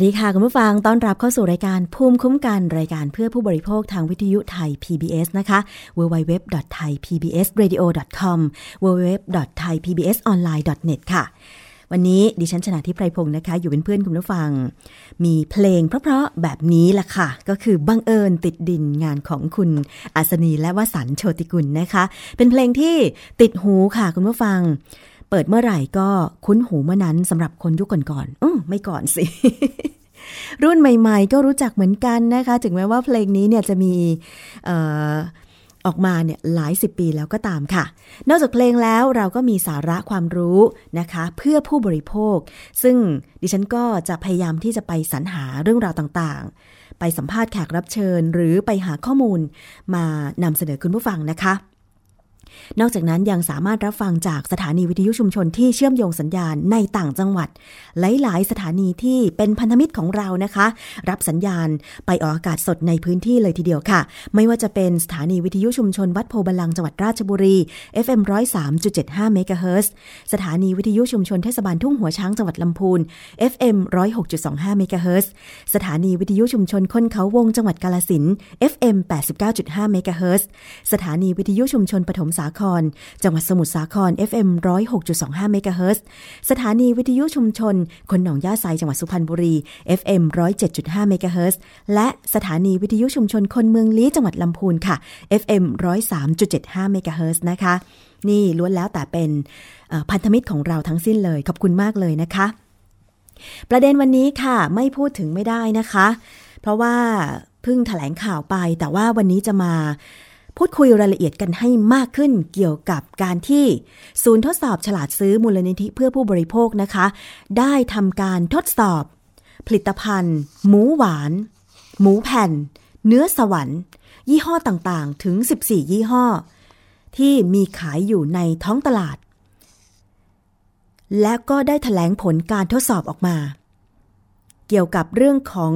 วัสดีค่ะคุณผู้ฟังต้อนรับเข้าสู่รายการภูมิคุ้มกันรายการเพื่อผู้บริโภคทางวิทยุไทย PBS นะคะ www.thaipbsradio.com www.thaipbsonline.net ค่ะ วันนี้ดิฉันชนะทิพไพรพงศ์นะคะ อยู่เป็นเพื่อนคุณผู้ฟัง มีเพลงเพราะๆแบบนี้แหละค่ะ ก็คือบังเอิญติดดินงานของคุณอัศนีและวสันโชติกุลนะคะ เป็นเพลงที่ติดหูค่ะคุณผู้ฟัง เปิดเมื่อไหร่ก็คุ้นหูเมื่อนั้นสำหรับคนยุคก่อนๆอือไม่ก่อนสิ รุ่นใหม่ๆ ก็รู้จักเหมือนกันนะคะ ถึงแม้ว่าเพลงนี้เนี่ยจะมีออกมาเนี่ยหลายสิบปีแล้วก็ตามค่ะ นอกจากเพลงแล้วเราก็มีสาระความรู้นะคะ เพื่อผู้บริโภค ซึ่งดิฉันก็จะพยายามที่จะไปสรรหาเรื่องราวต่างๆ ไปสัมภาษณ์แขกรับเชิญ หรือไปหาข้อมูลมานำเสนอคุณผู้ฟังนะคะ นอกจากนั้นยังสามารถรับฟังจากสถานีวิทยุชุมชนที่เชื่อมโยงสัญญาณในต่างจังหวัด หลาย ๆ สถานีที่เป็นพันธมิตรของเรานะคะ รับสัญญาณไปออกอากาศสดในพื้นที่เลยทีเดียวค่ะ ไม่ว่าจะเป็นสถานีวิทยุชุมชนวัดโพบาลังจังหวัดราชบุรี FM 103.75เมกะเฮิรตซ์สถานีวิทยุชุมชนเทศบาลทุ่งหัวช้างจังหวัดลำพูน FM 106.25เมกะเฮิรตซ์สถานีวิทยุชุมชนคนเขาวงจังหวัดกาลสิน FM 89.5เมกะเฮิรตซ์สถานีวิทยุชุมชนปฐมสาคร จังหวัดสมุทรสาคร FM 106.25เมกะเฮิรตซ์สถานีวิทยุชุมชน คนหนองย่าไซจังหวัดสุพรรณบุรี FM 107.5เมกะเฮิรตซ์และสถานีวิทยุชุมชนคนเมืองลี้จังหวัดลำพูนค่ะ FM 103.75เมกะเฮิรตซ์นะคะ นี่ล้วนแล้วแต่เป็นพันธมิตรของเราทั้งสิ้นเลย ขอบคุณมากเลยนะคะ ประเด็นวันนี้ค่ะไม่พูดถึงไม่ได้นะคะ เพราะว่าเพิ่งแถลงข่าวไปแต่ว่าวันนี้จะมา พูดคุยรายละเอียดกันให้มากขึ้นเกี่ยวกับการที่ศูนย์ทดสอบฉลาดซื้อมูลนิธิเพื่อผู้บริโภคนะคะ ได้ทำการทดสอบ ผลิตภัณฑ์ หมูหวาน หมูแผ่น เนื้อสวรรค์ ยี่ห้อต่างๆ ถึง 14 ยี่ห้อ ที่มีขายอยู่ในท้องตลาด และก็ได้ถแถลงผลการทดสอบออกมา เกี่ยวกับเรื่องของ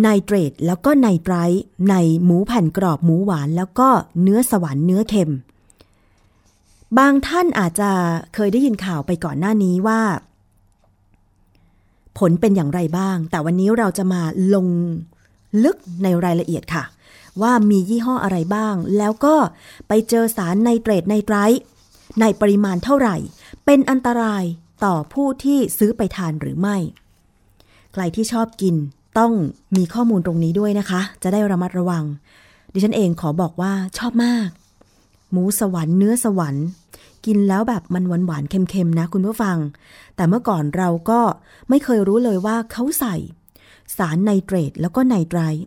ไนเตรตแล้วก็ไนไตรท์ในหมูแผ่นกรอบหมูหวานแล้วก็เนื้อสวรรค์เนื้อเค็ม บางท่านอาจจะเคยได้ยินข่าวไปก่อนหน้านี้ว่า ผลเป็นอย่างไรบ้าง แต่วันนี้เราจะมาลงลึกในรายละเอียดค่ะ ว่ามียี่ห้ออะไรบ้าง แล้วก็ไปเจอสารไนเตรตไนไตรท์ในปริมาณเท่าไหร่ เป็นอันตรายต่อผู้ที่ซื้อไปทานหรือไม่ ใครที่ชอบกิน ต้องมีข้อมูลตรงนี้ด้วยนะคะ จะได้ระมัดระวัง ดิฉันเองขอบอกว่าชอบมาก หมูสวรรค์เนื้อสวรรค์ กินแล้วแบบมันหวานหวานเค็มๆนะคุณผู้ฟัง แต่เมื่อก่อนเราก็ไม่เคยรู้เลยว่าเขาใส่ สารไนเตรตแล้วก็ไนไตรท์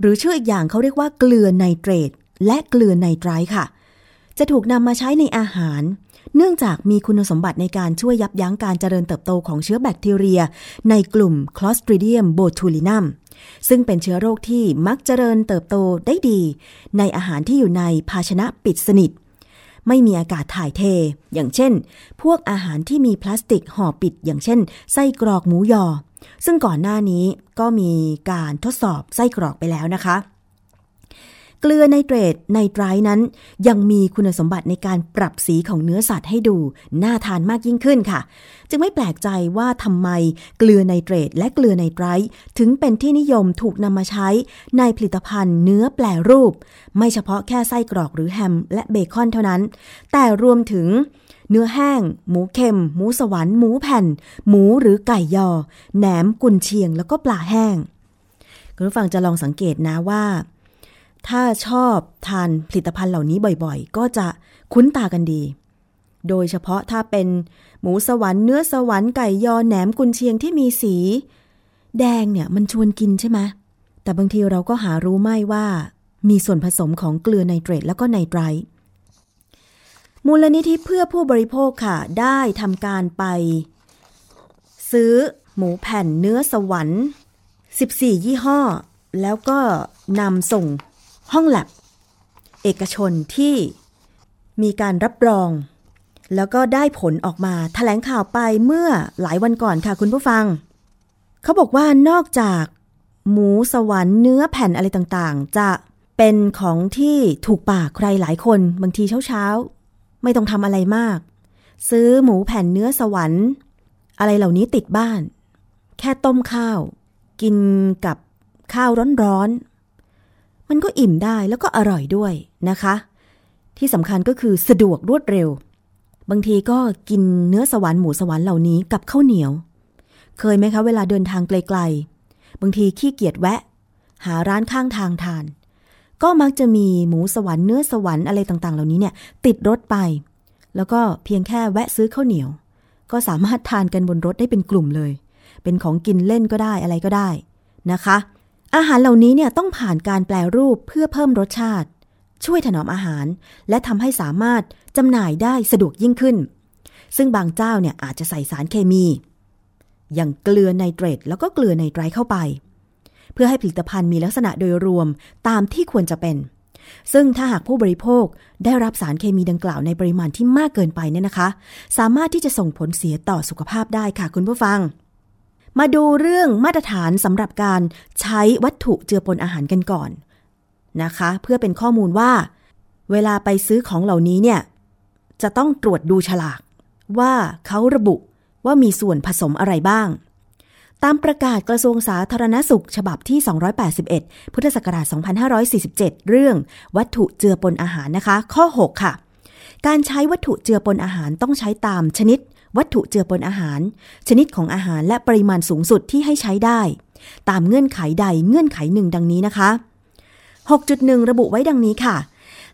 หรือชื่ออีกอย่างเขาเรียกว่าเกลือไนเตรตและเกลือไนไตรท์ค่ะ จะถูกนำมาใช้ในอาหาร เนื่องจากมีคุณสมบัติในการช่วยยับยั้งการเจริญเติบโตของเชื้อแบคทีเรีย ในกลุ่ม Clostridium botulinum ซึ่งเป็นเชื้อโรคที่มักเจริญเติบโตได้ดี ในอาหารที่อยู่ในภาชนะปิดสนิท ไม่มีอากาศถ่ายเท อย่างเช่น พวกอาหารที่มีพลาสติกห่อปิด อย่างเช่น ไส้กรอกหมูยอ ซึ่งก่อนหน้านี้ก็มีการทดสอบไส้กรอกไปแล้วนะคะ เกลือไนเตรตไนไตรนั้น ยังมีคุณสมบัติในการปรับสีของเนื้อสัตว์ให้ดูน่าทานมากยิ่งขึ้นค่ะ จึงไม่แปลกใจว่าทำไมเกลือไนเตรตและเกลือไนไตร์ถึงเป็นที่นิยมถูกนำมาใช้ในผลิตภัณฑ์เนื้อแปลรูป ไม่เฉพาะแค่ไส้กรอกหรือแฮม และเบคอนเท่านั้น แต่รวมถึงเนื้อแห้ง หมูเค็ม หมูสวรรค์ หมูแผ่น หมูหรือไก่ยอ แหนมกุนเชียง แล้วก็ปลาแห้ง คุณผู้ฟังจะลองสังเกตนะว่า ถ้าชอบทานผลิตภัณฑ์เหล่านี้บ่อยๆ ก็จะคุ้นตากันดี โดยเฉพาะถ้าเป็นหมูสวรรค์เนื้อสวรรค์ไก่ยอแหนมกุนเชียงที่มีสี แดงเนี่ยมันชวนกินใช่ไหมแต่บางทีเราก็หารู้ไม่ว่า มีส่วนผสมของเกลือไนเตรตแล้วก็ไนไตรท์มูลนิธิเพื่อผู้บริโภคค่ะ ได้ทำการไป ซื้อหมูแผ่นเนื้อสวรรค์ 14 ยี่ห้อ แล้วก็นำส่ง ห้องแลบเอกชนที่มีการรับรอง แล้วก็ได้ผลออกมาแถลงข่าวไปเมื่อหลายวันก่อนค่ะคุณผู้ฟัง เขาบอกว่านอกจากหมูสวรรค์เนื้อแผ่นอะไรต่างๆ จะเป็นของที่ถูกปากใครหลายคน บางทีเช้าๆ ไม่ต้องทำอะไรมาก ซื้อหมูแผ่นเนื้อสวรรค์ อะไรเหล่านี้ติดบ้าน แค่ต้มข้าว กินกับข้าวร้อนๆ มันก็อิ่มได้แล้วก็อร่อยด้วยนะคะ ที่สำคัญก็คือสะดวกรวดเร็ว บางทีก็กินเนื้อสวรรค์หมูสวรรค์เหล่านี้กับข้าวเหนียว เคยไหมคะเวลาเดินทางไกลๆ บางทีขี้เกียจแวะ หาร้านข้างทางทาน ก็มักจะมีหมูสวรรค์เนื้อสวรรค์อะไรต่างๆ เหล่านี้เนี่ยติดรถไป แล้วก็เพียงแค่แวะซื้อข้าวเหนียว ก็สามารถทานกันบนรถได้เป็นกลุ่มเลย เป็นของกินเล่นก็ได้อะไรก็ได้นะคะ อาหารเหล่านี้เนี่ยต้องผ่านการแปลรูปเพื่อเพิ่มรสชาติ ช่วยถนอมอาหาร และทำให้สามารถจำหน่ายได้สะดวกยิ่งขึ้น ซึ่งบางเจ้าเนี่ยอาจจะใส่สารเคมี อย่างเกลือไนเตรตแล้วก็เกลือไนไตรเข้าไป เพื่อให้ผลิตภัณฑ์มีลักษณะโดยรวมตามที่ควรจะเป็น ซึ่งถ้าหากผู้บริโภคได้รับสารเคมีดังกล่าวในปริมาณที่มากเกินไปเนี่ยนะคะ สามารถที่จะส่งผลเสียต่อสุขภาพได้ค่ะคุณผู้ฟัง มาดูเรื่องมาตรฐานสำหรับการใช้วัตถุเจือปนอาหารกันก่อนนะคะ เพื่อเป็นข้อมูลว่า เวลาไปซื้อของเหล่านี้เนี่ย จะต้องตรวจดูฉลาก ว่าเขาระบุว่ามีส่วนผสมอะไรบ้าง ตามประกาศกระทรวงสาธารณสุข ฉบับที่ 281 พุทธศักราช 2547 เรื่องวัตถุเจือปนอาหารนะคะ ข้อ 6 ค่ะ การใช้วัตถุเจือปนอาหารต้องใช้ตามชนิด วัตถุเจือปนอาหาร ชนิดของอาหารและปริมาณสูงสุดที่ให้ใช้ได้ ตามเงื่อนไขใดเงื่อนไขหนึ่งดังนี้นะคะ 6.1 ระบุไว้ดังนี้ค่ะ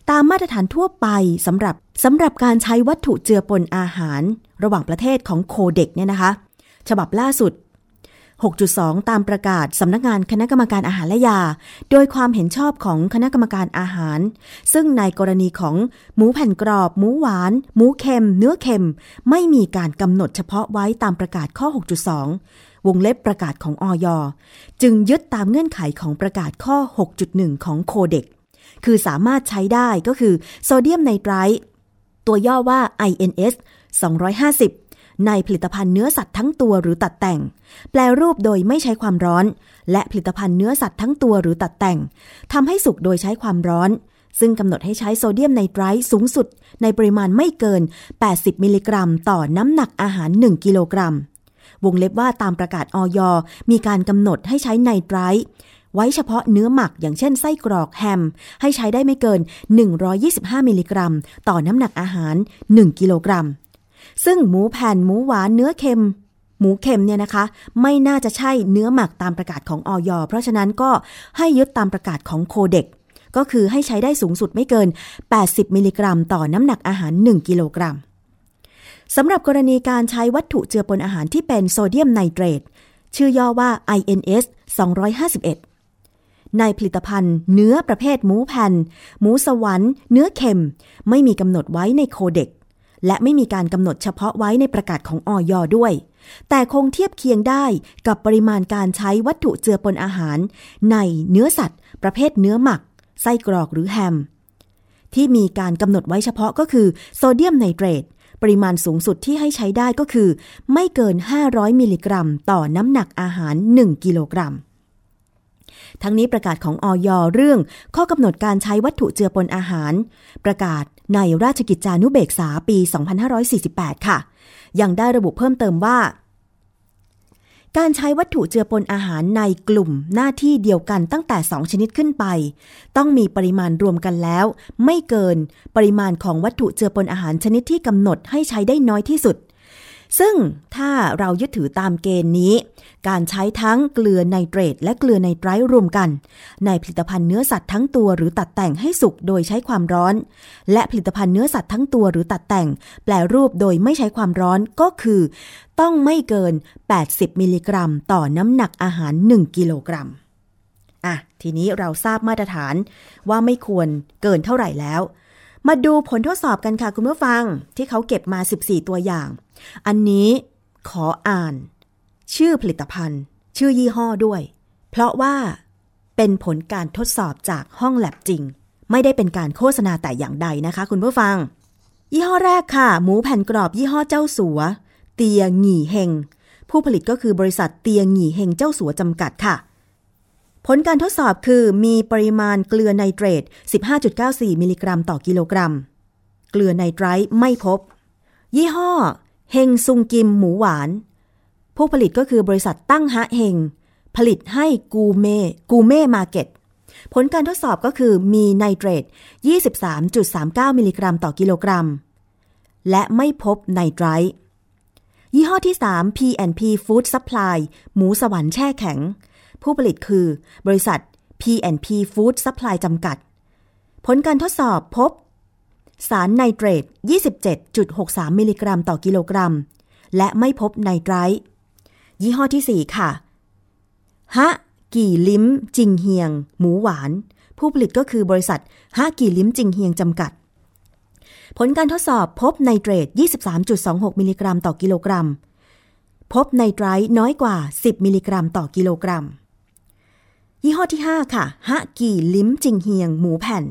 ตามมาตรฐานทั่วไปสำหรับสำหรับการใช้วัตถุเจือปนอาหาร ระหว่างประเทศของโคเด็กเนี่ยนะคะ ฉบับล่าสุด 6.2 ตามประกาศสำนักงานคณะกรรมการอาหารและยา โดยความเห็นชอบของคณะกรรมการอาหาร ซึ่งในกรณีของหมูแผ่นกรอบ หมูหวาน หมูเค็ม เนื้อเค็ม ไม่มีการกำหนดเฉพาะไว้ตามประกาศข้อ 6.2 วงเล็บประกาศของอย จึงยึดตามเงื่อนไขของประกาศข้อ 6.1 ของโคเด็ก คือสามารถใช้ได้ก็คือโซเดียมไนไตรท์ตัวย่อว่า INS 250 ในผลิตภัณฑ์เนื้อสัตว์ทั้งตัวหรือตัดแต่ง แปลรูปโดยไม่ใช้ความร้อน และผลิตภัณฑ์เนื้อสัตว์ทั้งตัวหรือตัดแต่งทำให้สุกโดยใช้ความร้อน ซึ่งกำหนดให้ใช้โซเดียมไนไตรท์สูงสุด ในปริมาณไม่เกิน 80 มิลลิกรัม ต่อน้ำหนักอาหาร 1 กิโลกรัม วงเล็บว่าตามประกาศออยมีการกำหนดให้ใช้ไนไตรท์ไว้เฉพาะเนื้อหมักอย่างเช่นไส้กรอกแฮม ให้ใช้ได้ไม่เกิน 125 มิลลิกรัม ต่อน้ำหนักอาหาร 1 กิโลกรัม ซึ่งหมูแผ่นหมูหวานเนื้อเค็ม หมูเค็มเนี่ยนะคะ ไม่น่าจะใช่เนื้อหมักตามประกาศของออยเพราะฉะนั้นก็ให้ยึดตามประกาศของโคเด็กก็คือให้ใช้ได้สูงสุดไม่เกิน 80 มิลลิกรัม ต่อน้ำหนักอาหาร 1 กิโลกรัมสำหรับกรณีการใช้วัตถุเจือปนอาหารที่เป็นโซเดียมไนเตรตชื่อย่อว่า INS 251 ในผลิตภัณฑ์เนื้อประเภทหมูแผ่นหมูสวรรค์ เนื้อเค็ม ไม่มีกำหนดไว้ในโคเด็ก และไม่มีการกำหนดเฉพาะไว้ในประกาศของออยด้วย แต่คงเทียบเคียงได้กับปริมาณการใช้วัตถุเจือปนอาหาร ในเนื้อสัตว์ ประเภทเนื้อหมัก ไส้กรอกหรือแฮม ที่มีการกำหนดไว้เฉพาะก็คือโซเดียมไนเตรตปริมาณสูงสุดที่ให้ใช้ได้ก็คือ ไม่เกิน 500 มิลลิกรัม ต่อน้ำหนักอาหาร 1 กิโลกรัม ทั้งนี้ประกาศของออยเรื่อง ข้อกำหนดการใช้วัตถุเจือปนอาหาร ประกาศในราชกิจจานุเบกษาปี 2548 ค่ะ ยังได้ระบุเพิ่มเติมว่า การใช้วัตถุเจือปนอาหารในกลุ่มหน้าที่เดียวกันตั้งแต่ 2 ชนิดขึ้นไป ต้องมีปริมาณรวมกันแล้ว ไม่เกินปริมาณของวัตถุเจือปนอาหารชนิดที่กำหนดให้ใช้ได้น้อยที่สุด ซึ่งถ้าเรายึดถือตามเกณฑ์นี้ การใช้ทั้งเกลือไนเตรตและเกลือไนไตรท์รวมกัน ในผลิตภัณฑ์เนื้อสัตว์ทั้งตัวหรือตัดแต่งให้สุกโดยใช้ความร้อน และผลิตภัณฑ์เนื้อสัตว์ทั้งตัวหรือตัดแต่ง แปลรูปโดยไม่ใช้ความร้อนก็คือ ต้องไม่เกิน 80 มิลลิกรัม ต่อน้ำหนักอาหาร 1 กิโลกรัมอะทีนี้เราทราบมาตรฐานว่าไม่ควรเกินเท่าไหร่แล้ว มาดูผลทดสอบกันค่ะคุณผู้ฟังที่เขาเก็บมา 14 ตัวอย่าง อันนี้ขออ่านชื่อผลิตภัณฑ์ ชื่อยี่ห้อด้วย เพราะว่าเป็นผลการทดสอบจากห้องแลบจริง ไม่ได้เป็นการโฆษณาแต่อย่างใดนะคะ คุณผู้ฟัง ยี่ห้อแรกค่ะ หมูแผ่นกรอบยี่ห้อเจ้าสัว เตียหงี่เฮงผู้ผลิตก็คือบริษัทเตียหงี่เฮงเจ้าสัวจำกัดค่ะ ผลการทดสอบคือมีปริมาณเกลือไนเตรต 15.94 มิลลิกรัมต่อกิโลกรัม เกลือไนไตรท์ไม่พบ ยี่ห้อ เฮงซุงกิมหมูหวาน ผู้ผลิตก็คือบริษัทตั้งฮะเฮง ผลิตให้กูเม่กูเม่มาเก็ต ผลการทดสอบก็คือมีไนเตรต 23.39 มิลลิกรัมต่อกิโลกรัม และไม่พบไนไตรท์ยี่ห้อที่ 3 P&P Food Supply หมูสวรรค์แช่แข็ง ผู้ผลิตคือบริษัท P&P Food Supply จำกัด ผลการทดสอบพบ สารไนเตรต 27.63 มิลลิกรัมต่อกิโลกรัม และไม่พบไนไตรท์ยี่ห้อที่ 4 ค่ะ ฮะ กี่ลิ้มจิงเฮียง หมูหวาน ผู้ผลิตก็คือบริษัท ฮะ กี่ลิ้มจิงเฮียงจำกัด ผลการทดสอบพบไนเตรต 23.26 มิลลิกรัมต่อกิโลกรัม พบไนไตรท์น้อยกว่า 10 มิลลิกรัมต่อกิโลกรัม ยี่ห้อที่ 5 ค่ะ ฮะ กี่ลิ้มจิงเฮียง หมูแผ่น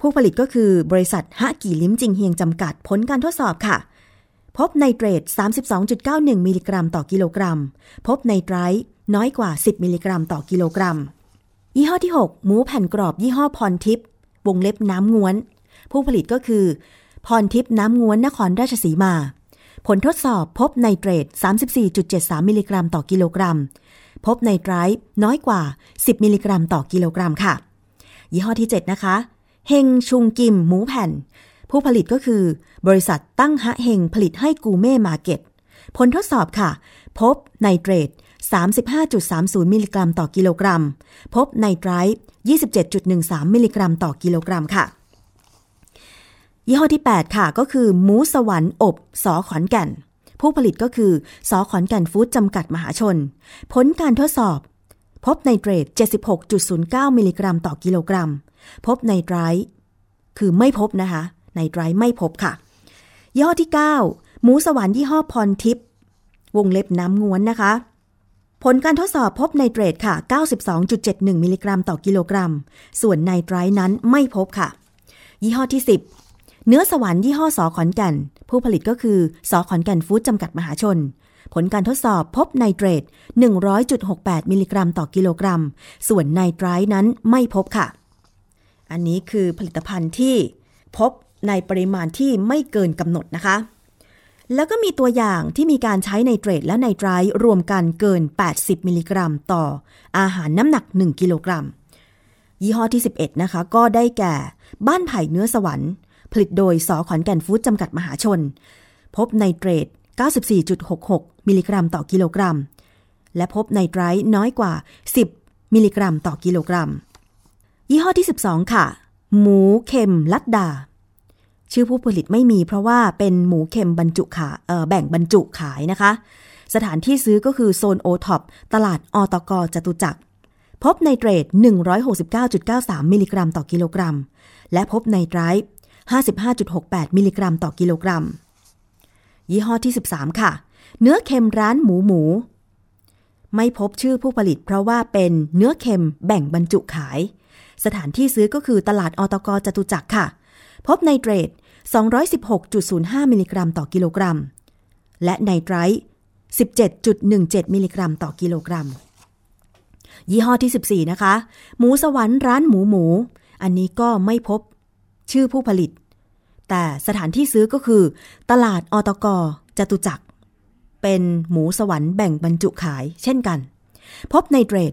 ผู้ผลิตก็คือบริษัทฮะกี่ลิ้มจิงเฮียงจำกัดผลการทดสอบค่ะ พบไนเตรต 32.91 มิลลิกรัมต่อกิโลกรัม พบไนไตรท์น้อยกว่า 10 มิลลิกรัมต่อกิโลกรัม ยี่ห้อที่ 6 หมูแผ่นกรอบยี่ห้อพรทิพย์วงเล็บน้ำง้วน ผู้ผลิตก็คือ พรทิพย์น้ำง้วนนครราชสีมา ผลทดสอบพบไนเตรต 34.73 มิลลิกรัมต่อกิโลกรัม พบไนไตรท์น้อยกว่า 10 มิลลิกรัมต่อกิโลกรัมค่ะ ยี่ห้อที่ 7 นะคะ เฮงชุงกิมหมูแผ่น ผู้ผลิตก็คือบริษัทตั้งฮะเฮงผลิตให้กูเม่มาเก็ต ผลทดสอบค่ะ พบไนเตรต 35.30 มิลลิกรัมต่อกิโลกรัม พบไนไตรท์27.13 มิลลิกรัมต่อกิโลกรัมค่ะ ยี่ห้อที่ 8 ค่ะก็คือหมูสวรรค์อบสอขอนแก่น ผู้ผลิตก็คือสอขอนแก่นฟู้ดจำกัดมหาชน ผลการทดสอบ พบไนเตรต 76.09 มิลลิกรัมต่อกิโลกรัม พบไนไตรท์คือไม่พบนะคะไนไตรท์ไม่พบค่ะยี่ห้อที่ 9 หมูสวรรค์ยี่ห้อพรทิพย์วงเล็บน้ำงวนนะคะ ผลการทดสอบพบไนเตรตค่ะ 92.71 มิลลิกรัมต่อกิโลกรัม ส่วนไนไตรท์นั้นไม่พบค่ะ ยี่ห้อที่ 10 เนื้อสวรรค์ยี่ห้อสอขอนแก่น ผู้ผลิตก็คือสอขอนแก่นฟู้ดจำกัดมหาชนผลการทดสอบพบไนเตรต 100.68 มิลลิกรัมต่อกิโลกรัม ส่วนไนไตรท์นั้นไม่พบค่ะ อันนี้คือผลิตภัณฑ์ที่พบในปริมาณที่ไม่เกินกำหนดนะคะ แล้วก็มีตัวอย่างที่มีการใช้ไนเตรตและไนไตรท์รวมกันเกิน 80 มิลลิกรัม ต่ออาหารน้ำหนัก 1 กิโลกรัม ยี่ห้อที่ 11 นะคะ ก็ได้แก่บ้านไผ่เนื้อสวรรค์ ผลิตโดยสอขอนแก่นฟู้ดจำกัดมหาชน พบไนเตรต94.66 มิลลิกรัมต่อกิโลกรัม และพบไนไตรท์น้อยกว่า 10 มิลลิกรัมต่อกิโลกรัม ยี่ห้อที่ 12 ค่ะ หมูเค็มลัดดา ชื่อผู้ผลิตไม่มีเพราะว่าเป็นหมูเค็มบรรจุขาเอ่อแบ่งบรรจุขายนะคะ สถานที่ซื้อก็คือโซนโอท็อปตลาดอตกจตุจักร พบไนเตรต 169.93 มิลลิกรัมต่อกิโลกรัม และพบไนไตรท์55.68 มิลลิกรัมต่อกิโลกรัม ยี่ห้อที่ 13 ค่ะ เนื้อเค็มร้านหมูหมู ไม่พบชื่อผู้ผลิตเพราะว่าเป็นเนื้อเค็มแบ่งบรรจุขาย สถานที่ซื้อก็คือตลาดอตกจตุจักรค่ะ พบไนเตรต 216.05 มิลลิกรัมต่อกิโลกรัม และไนไตรท์17.17 มิลลิกรัมต่อกิโลกรัม ยี่ห้อที่ 14 นะคะ หมูสวรรค์ร้านหมูหมู อันนี้ก็ไม่พบชื่อผู้ผลิต แต่สถานที่ซื้อก็คือ ตลาดอตกจตุจักร เป็นหมูสวรรค์แบ่งบรรจุขายเช่นกัน พบไนเตรต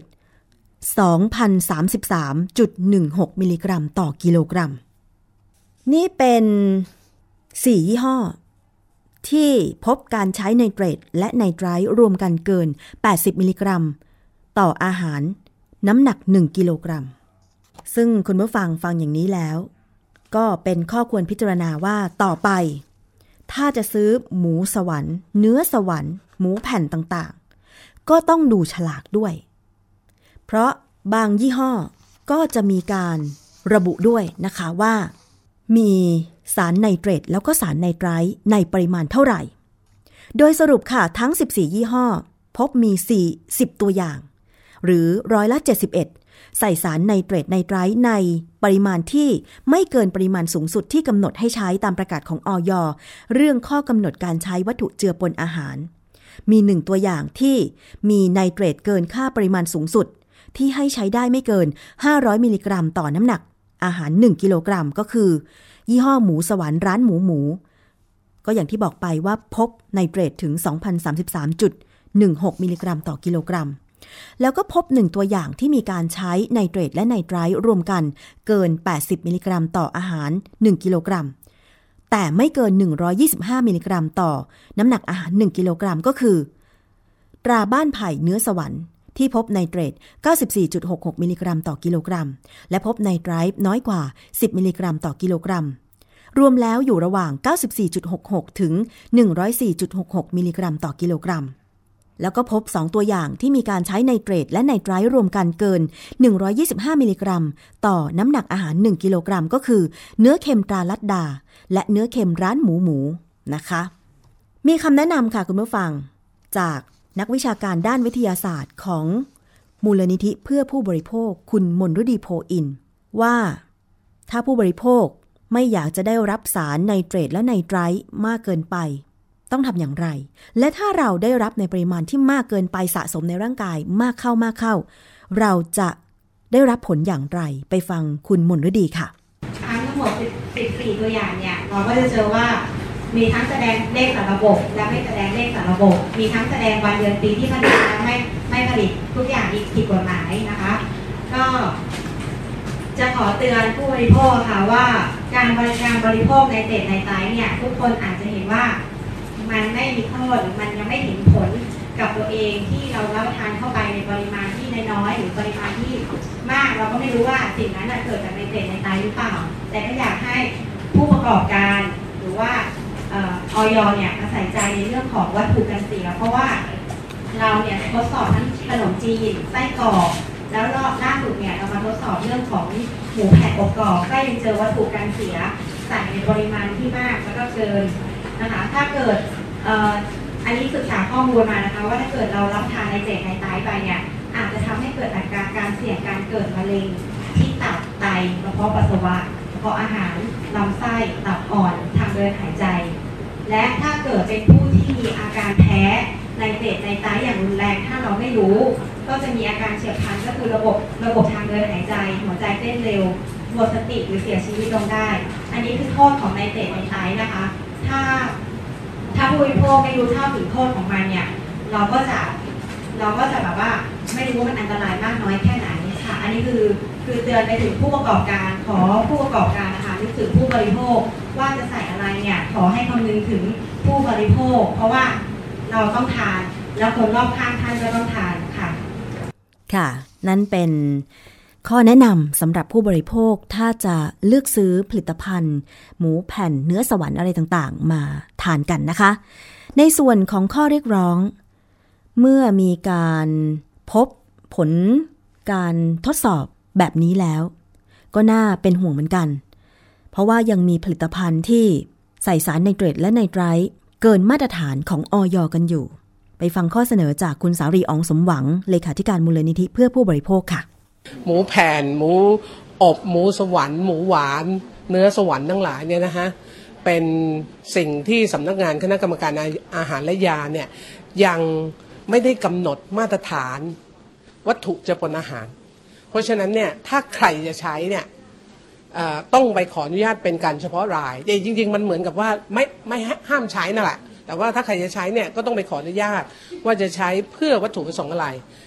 2,033.16 มิลลิกรัมต่อกิโลกรัม นี่เป็น 4 ยี่ห้อ ที่พบการใช้ไนเตรตและไนไตร์รวมกันเกิน 80 มิลลิกรัม ต่ออาหารน้ำหนัก 1 กิโลกรัม ซึ่งคุณผู้ฟังฟังอย่างนี้แล้ว ก็เป็นข้อควรพิจารณาว่าต่อไป ถ้าจะซื้อหมูสวรรค์ เนื้อสวรรค์ หมูแผ่นต่างๆ ก็ต้องดูฉลากด้วย เพราะบางยี่ห้อก็จะมีการระบุด้วยนะคะว่า มีสารไนเตรตแล้วก็สารไนไตรท์ในปริมาณเท่าไหร่ โดยสรุปค่ะทั้ง 14 ยี่ห้อ พบมี 4 10 ตัวอย่าง หรือร้อยละ 71 ใส่สารไนเตรตไนไตรท์ในปริมาณที่ไม่เกินปริมาณสูงสุดที่กำหนดให้ใช้ตามประกาศของอย. เรื่องข้อกำหนดการใช้วัตถุเจือปนอาหาร มีหนึ่งตัวอย่างที่มีไนเตรตเกินค่าปริมาณสูงสุด ที่ให้ใช้ได้ไม่เกิน 500 มิลลิกรัมต่อน้ำหนัก อาหาร 1 กิโลกรัมก็คือ ยี่ห้อหมูสวรรค์ร้านหมูหมู ก็อย่างที่บอกไปว่าพบไนเตรตถึง 2,033.16 มิลลิกรัมต่อกิโลกรัม แล้วก็พบหนึ่งตัวอย่างที่มีการใช้ไนเตรตและไนไตรท์รวมกันเกิน 80 มิลลิกรัมต่ออาหาร 1 กิโลกรัมแต่ไม่เกิน 125 มิลลิกรัมต่อ น้ำหนักอาหาร 1 กิโลกรัมก็คือ ตราบ้านไผ่เนื้อสวรรค์ ที่พบไนเตรต 94.66 มิลลิกรัมต่อกิโลกรัม และพบไนไตรท์น้อยกว่า 10 มิลลิกรัมต่อกิโลกรัม รวมแล้วอยู่ระหว่าง 94.66 ถึง 104.66 มิลลิกรัมต่อกิโลกรัม แล้วก็พบ 2 ตัวอย่างที่มีการใช้ไนเตรตและไนไตรท์รวมกันเกิน 125 มิลลิกรัม ต่อน้ำหนักอาหาร 1 กิโลกรัม ก็คือ เนื้อเค็มตราลัดดา และเนื้อเค็มร้านหมูหมูนะคะ มีคำแนะนำค่ะคุณผู้ฟังจาก นักวิชาการด้านวิทยาศาสตร์ของมูลนิธิเพื่อผู้บริโภคคุณมนฤดีโพอิน ว่า ถ้าผู้บริโภคไม่อยากจะได้รับสารไนเตรตและไนไตรท์มากเกินไป ต้องทำอย่างไร และถ้าเราได้รับในปริมาณที่มากเกินไปสะสมในร่างกายมากเข้ามากเข้า เราจะได้รับผลอย่างไรไปฟังคุณมนฤดีค่ะทั้งหมด14ตัวอย่างเนี่ยเราก็จะเจอว่า มีทั้งแสดงเลขสารระบบ และไม่แสดงเลขสารระบบ มีทั้งแสดงวันเดือนปีที่ผลิตและไม่ไม่ผลิตทุกอย่างผิดกฎหมายนะคะ ก็จะขอเตือนผู้บริโภคค่ะว่าการบริการบริโภคในเตดในไตเนี่ยทุกคนอาจจะเห็นว่ามันไม่มีโทษมันยังไม่เห็นผลกับตัวเองที่เรารับประทานเข้าไปในปริมาณที่น้อยหรือปริมาณที่มาก เราก็ไม่รู้ว่าสิ่งนั้นน่ะเกิดจากในเตดในไตหรือเปล่า แต่ก็อยากให้ผู้ประกอบการหรือว่า ออยเนี่ยมาใส่ใจในเรื่องของวัตถุกันเสีย เพราะว่าเราเนี่ยทดสอบทั้งขนมจีนไส้กรอกแล้วรอบล่าสุดเนี่ยเรามาทดสอบเรื่องของหมูแผ่นอบกรอบก็ยังเจอวัตถุกันเสียใส่ในปริมาณที่มากแล้วก็เกินนะคะ ถ้าเกิดอ,อ,อันนี้ศึกษาข้อมูลมานะคะ ว่าถ้าเกิดเรารับทานในเจในไตไปเนี่ยอาจจะทำให้เกิดอาการการเสี่ยงการเกิดมะเร็งที่ตับไตกระเพาะปัสสาวะกระเพาะอาหารลำไส้ตับอ่อนทางเดินหายใจ และถ้าเกิดเป็นผู้ที่มีอาการแพ้ในเจตในไตอย่างรุนแรงถ้าเราไม่รู้ ก็จะมีอาการเฉียบพลันก็คือระบบระบบทางเดินหายใจ หัวใจเต้นเร็วหมดสติหรือเสียชีวิตลงได้ อันนี้คือโทษของในเจตในไตนะคะ ถ้าถ้าผู้บริโภคไม่รู้เท่าถึงโทษของมันเนี่ยเราก็จะเราก็จะแบบว่าไม่รู้ว่ามันอันตรายมากน้อยแค่ไหนค่ะ อันนี้คือคือเตือนไปถึงผู้ประกอบการขอผู้ประกอบการนะคะ นึกถึงผู้บริโภค ว่าจะใส่อะไรเนี่ยขอให้คำนึงถึงผู้บริโภค เพราะว่าเราต้องทานแล้วคนรอบข้างท่านก็ต้องทานค่ะ ค่ะ นั่นเป็นข้อแนะนำสำหรับผู้บริโภคถ้าจะเลือกซื้อผลิตภัณฑ์ หมูแผ่นเนื้อสวรรค์อะไรต่างๆ มาทานกันนะคะ ในส่วนของข้อเรียกร้อง เมื่อมีการพบผลการทดสอบแบบนี้แล้ว ก็น่าเป็นห่วงเหมือนกัน เพราะว่ายังมีผลิตภัณฑ์ที่ใส่สารไนเตรตและไนไตรท์เกินมาตรฐานของออยกันอยู่ ไปฟังข้อเสนอจากคุณสารีอองสมหวัง เลขาธิการมูลนิธิเพื่อผู้บริโภคค่ะ หมูแผ่นหมูอบหมูสวรรค์หมูหวาน เนื้อสวรรค์ทั้งหลายเนี่ยนะฮะเป็นสิ่งที่สำนักงานคณะกรรมการอาหารและยาเนี่ยยังไม่ได้กำหนดมาตรฐานวัตถุเจือปนอาหาร เพราะฉะนั้นเนี่ยถ้าใครจะใช้เนี่ย ต้องไปขออนุญาตเป็นการเฉพาะรายจริง ๆ มันเหมือนกับว่าไม่ไม่ห้ามใช้นั่นแหละแต่ว่าถ้าใครจะใช้เนี่ยก็ต้องไปขออนุญาตว่าจะใช้เพื่อวัตถุประสงค์อะไร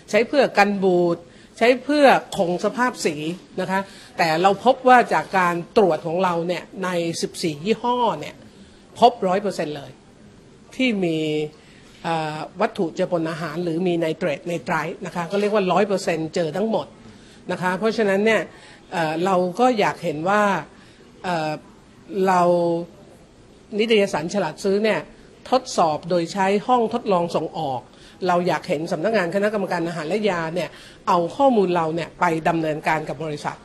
ใช้เพื่อกันบูดใช้เพื่อคงสภาพสีนะคะ แต่เราพบว่าจากการตรวจของเราเนี่ยใน 14 ยี่ห้อเนี่ยพบร้อยเปอร์เซ็นต์เลย ที่มีวัตถุเจือปนอาหารหรือมีไนเตรตไนไตร์นะคะก็เรียกว่าร้อยเปอร์เซ็นต์เจอทั้งหมดนะคะเพราะฉะนั้นเนี่ย เราก็อยากเห็นว่าเเรานิตยสารฉลาดซื้อเนี่ยทดสอบโดยใช้ห้องทดลองส่งออก เราอยากเห็นสำนักงานคณะกรรมการอาหารและยาเนี่ยเอาข้อมูลเราเนี่ยไปดำเนินการกับบริษัท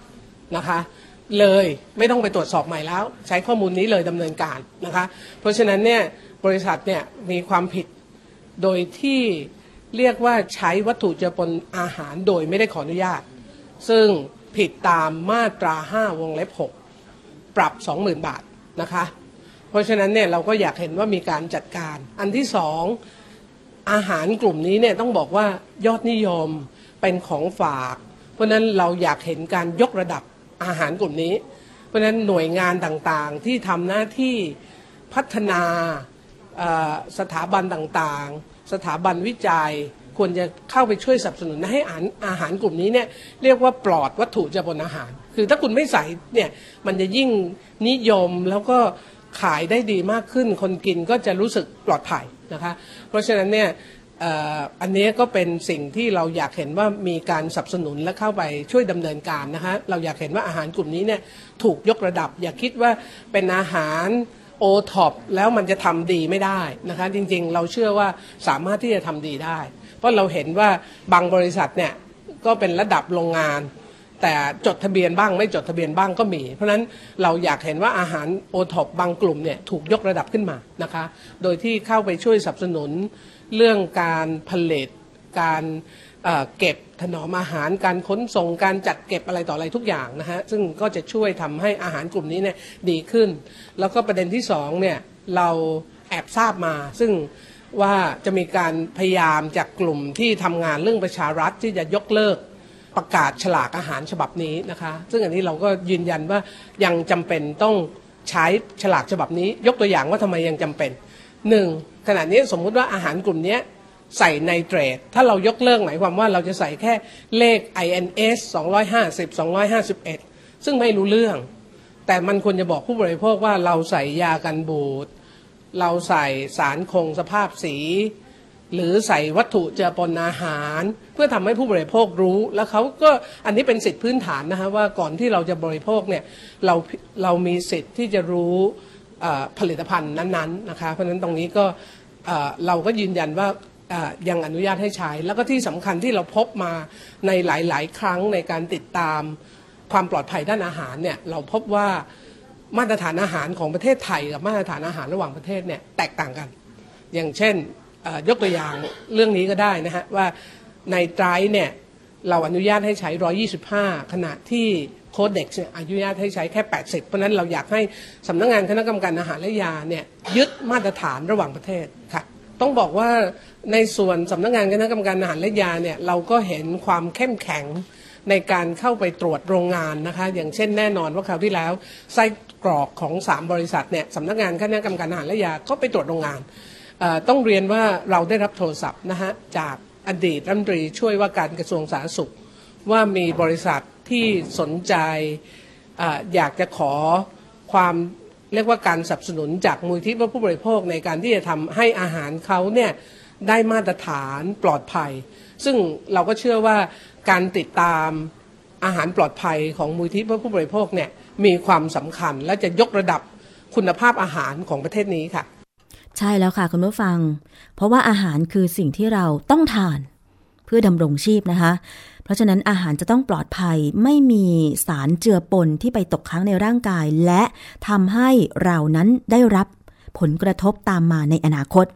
นะคะเลยไม่ต้องไปตรวจสอบใหม่แล้ว ใช้ข้อมูลนี้เลยดำเนินการนะคะเพราะฉะนั้นเนี่ยบริษัทเนี่ยมีความผิดโดยที่เรียกว่าใช้วัตถุเจือปนอาหารโดยไม่ได้ขออนุญาต ซึ่ง ผิดตามมาตรา 5 วงเล็บ 6 ปรับ 20,000 บาทนะคะ เพราะฉะนั้นเนี่ยเราก็อยากเห็นว่ามีการจัดการ อันที่สองอาหารกลุ่มนี้เนี่ยต้องบอกว่ายอดนิยมเป็นของฝาก เพราะนั้นเราอยากเห็นการยกระดับอาหารกลุ่มนี้ เพราะนั้นหน่วยงานต่างๆที่ทำหน้าที่พัฒนาสถาบันต่างๆ สถาบันวิจัย ควรจะเข้าไปช่วยสนับสนุนให้อาหารอาหารกลุ่มนี้เนี่ยเรียกว่าปลอดวัตถุเจือปนอาหาร คือถ้าคุณไม่ใส่เนี่ยมันจะยิ่งนิยมแล้วก็ขายได้ดีมากขึ้น คนกินก็จะรู้สึกปลอดภัยนะคะ เพราะฉะนั้นเนี่ยอันนี้ก็เป็นสิ่งที่เราอยากเห็นว่ามีการสนับสนุนและเข้าไปช่วยดำเนินการนะคะเราอยากเห็นว่าอาหารกลุ่มนี้เนี่ยถูกยกระดับ อย่าคิดว่าเป็นอาหาร โอท็อปแล้วมันจะทำดีไม่ได้นะคะจริงๆ เราเชื่อว่าสามารถที่จะทำดีได้ เพราะเราเห็นว่าบางบริษัทเนี่ยก็เป็นระดับโรงงาน แต่จดทะเบียนบ้างไม่จดทะเบียนบ้างก็มี เพราะฉะนั้นเราอยากเห็นว่าอาหารโอท็อปบางกลุ่มเนี่ยถูกยกระดับขึ้นมานะคะโดยที่เข้าไปช่วยสนับสนุนเรื่องการผลิตการ เก็บถนอมอาหารการขนส่งการจัดเก็บอะไรต่ออะไรทุกอย่างนะฮะซึ่งก็จะช่วยทำให้อาหารกลุ่มนี้เนี่ยดีขึ้น แล้วก็ประเด็นที่สองเนี่ยเราแอบทราบมา ซึ่งว่าจะมีการพยายามจากกลุ่มที่ทำงานเรื่องประชารัฐที่จะยกเลิกประกาศฉลากอาหารฉบับนี้นะคะ ซึ่งอันนี้เราก็ยืนยันว่ายังจำเป็นต้องใช้ฉลากฉบับนี้ ยกตัวอย่างว่าทำไมยังจำเป็นหนึ่งขณะนี้สมมุติว่าอาหารกลุ่มนี้ ใส่ไนเตรตถ้าเรายกเลิกหมายความว่าเราจะใส่แค่เลข INS 250 251 ซึ่งไม่รู้เรื่อง แต่มันควรจะบอกผู้บริโภคว่าเราใส่ยากันบูด เราใส่สารคงสภาพสี หรือใส่วัตถุเจือปนอาหาร เพื่อทำให้ผู้บริโภครู้ แล้วเขาก็อันนี้เป็นสิทธิพื้นฐานนะคะว่าก่อนที่เราจะบริโภคเนี่ยเราเรามีสิทธิ์ที่จะรู้ผลิตภัณฑ์นั้นๆนะคะเพราะฉะนั้นตรงนี้ก็เราก็ยืนยันว่า ยังอนุญาตให้ใช้ แล้วก็ที่สำคัญที่เราพบมาในหลาย ๆ ครั้งในการติดตามความปลอดภัยด้านอาหารเนี่ยเราพบว่ามาตรฐานอาหารของประเทศไทยกับมาตรฐานอาหารระหว่างประเทศเนี่ยแตกต่างกัน อย่างเช่นยกตัวอย่างเรื่องนี้ก็ได้นะฮะว่าในไตรเนี่ยเราอนุญาตให้ใช้ 125 ขณะที่โค้ดเด็กเนี่ยอนุญาตให้ใช้แค่ 80 เพราะฉะนั้นเราอยากให้สำนักงานคณะกรรมการอาหารและยาเนี่ยยึดมาตรฐานระหว่างประเทศค่ะ ต้องบอกว่าในส่วนสำนักงานคณะกรรมการอาหารและยาเนี่ยเราก็เห็นความเข้มแข็งในการเข้าไปตรวจโรงงานนะคะ อย่างเช่นแน่นอนว่าคราวที่แล้วไส้กรอกของ 3 บริษัทเนี่ยสำนักงานคณะกรรมการอาหารและยาก็ไปตรวจโรงงาน ต้องเรียนว่าเราได้รับโทรศัพท์นะฮะจากอดีตรัฐมนตรีช่วยว่าการกระทรวงสาธารณสุข ว่ามีบริษัทที่สนใจออยากจะขอความ เรียกว่าการสนับสนุนจากมูลที่เพื่อผู้บริโภคในการที่จะทำให้อาหารเขาเนี่ยได้มาตรฐานปลอดภัย ซึ่งเราก็เชื่อว่าการติดตามอาหารปลอดภัยของมูลที่เพื่อผู้บริโภคเนี่ยมีความสำคัญและจะยกระดับคุณภาพอาหารของประเทศนี้ค่ะ ใช่แล้วค่ะคุณผู้ฟัง เพราะว่าอาหารคือสิ่งที่เราต้องทาน เพื่อดำรงชีพนะคะ เพราะฉะนั้นอาหารจะต้องปลอดภัยไม่มีสารเจือปนที่ไปตกค้างในร่างกาย และทำให้เรานั้นได้รับผลกระทบตามมาในอนาคต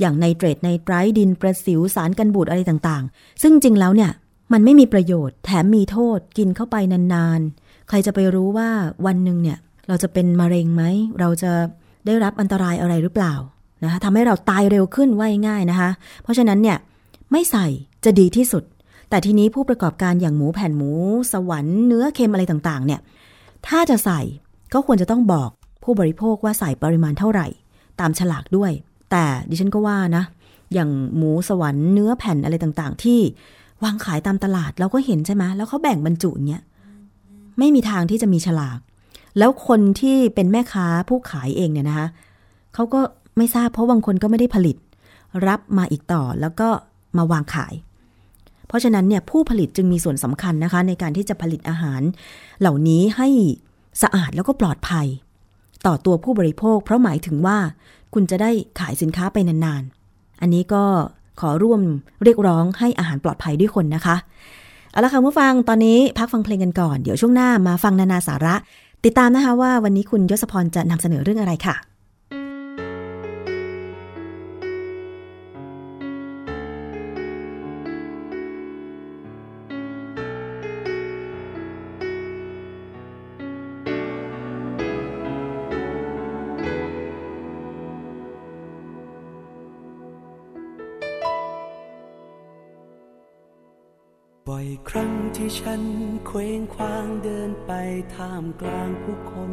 อย่างไนเตรตไนไตรดินประสิวสารกันบูดอะไรต่างๆ ซึ่งจริงแล้วเนี่ยมันไม่มีประโยชน์แถมมีโทษกินเข้าไปนานๆ ใครจะไปรู้ว่าวันหนึ่งเนี่ยเราจะเป็นมะเร็งไหม เราจะได้รับอันตรายอะไรหรือเปล่านะคะทำให้เราตายเร็วขึ้นว่าง่ายนะคะ เพราะฉะนั้นเนี่ยไม่ใส่จะดีที่สุด แต่ทีนี้ผู้ประกอบการอย่างหมูแผ่นหมู สวรรค์เนื้อเค็มอะไรต่างๆ เนี่ย ถ้าจะใส่ก็ควรจะต้องบอกผู้บริโภคว่าใส่ปริมาณเท่าไหร่ ตามฉลากด้วย แต่ดิฉันก็ว่านะ อย่างหมูสวรรค์เนื้อแผ่นอะไรต่างๆ ที่วางขายตามตลาดเราก็เห็นใช่ไหมแล้วเขาแบ่งบรรจุอย่างเงี้ยไม่มีทางที่จะมีฉลาก แล้วคนที่เป็นแม่ค้าผู้ขายเองเนี่ยนะคะเขาก็ไม่ทราบเพราะบางคนก็ไม่ได้ผลิต รับมาอีกต่อแล้วก็มาวางขาย เพราะฉะนั้นเนี่ยผู้ผลิตจึงมีส่วนสำคัญนะคะ ในการที่จะผลิตอาหาร เหล่านี้ให้สะอาดแล้วก็ปลอดภัย ต่อตัวผู้บริโภค เพราะหมายถึงว่าคุณจะได้ขายสินค้าไปนานๆ อันนี้ก็ขอร่วมเรียกร้องให้อาหารปลอดภัยด้วยคนนะคะ เอาละค่ะผู้ฟังตอนนี้พักฟังเพลงกันก่อน เดี๋ยวช่วงหน้ามาฟังนานาสาระ ติดตามนะคะว่าวันนี้คุณยศพรจะนำเสนอเรื่องอะไรค่ะ ครั้งที่ฉันเคว้งคว้างเดินไปท่ามกลางผู้คน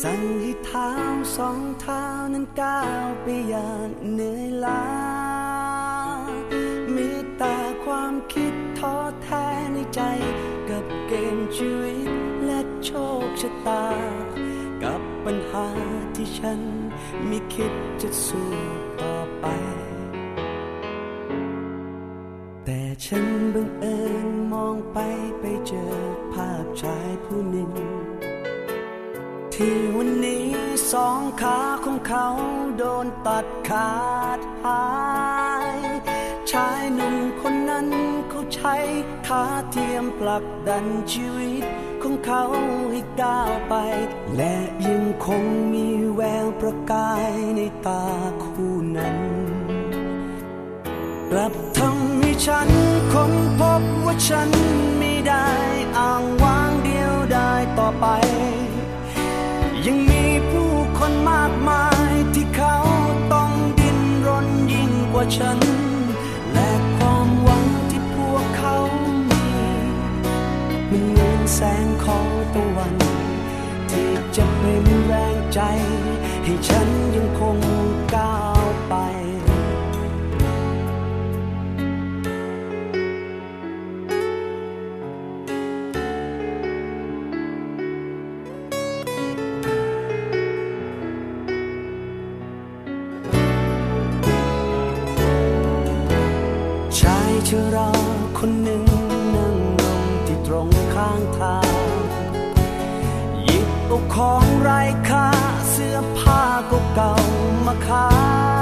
สั่งให้เท้าสองเท้านั้นก้าวไปอย่างเหนื่อยล้า มีแต่ความคิดท้อแท้ในใจกับเกมชีวิตและโชคชะตา กับปัญหาที่ฉันไม่คิดจะสู้ต่อไป ฉันบังเอิญมองไปไปเจอภาพชายผู้หนึ่ง ที่วันนี้สองขาของเขาโดนตัดขาดหาย ชายหนุ่มคนนั้นเขาใช้ขาเทียมผลักดันชีวิตของเขาให้ก้าวไป และยังคงมีแววประกายในตาคู่นั้นกลับทำ ฉันค้นพบว่าฉันไม่ได้อ้างว้างเดียวได้ต่อไป ยังมีผู้คนมากมายที่เขาต้องดิ้นรนยิ่งกว่าฉัน และความหวังที่พวกเขามีมันเหมือนแสงของตะวัน ที่จะเป็นแรงใจ ให้ฉันยังคงก้าวางทางหยิบเอาของไร้ค่าเสื้อผ้าก็เก่ามาขาย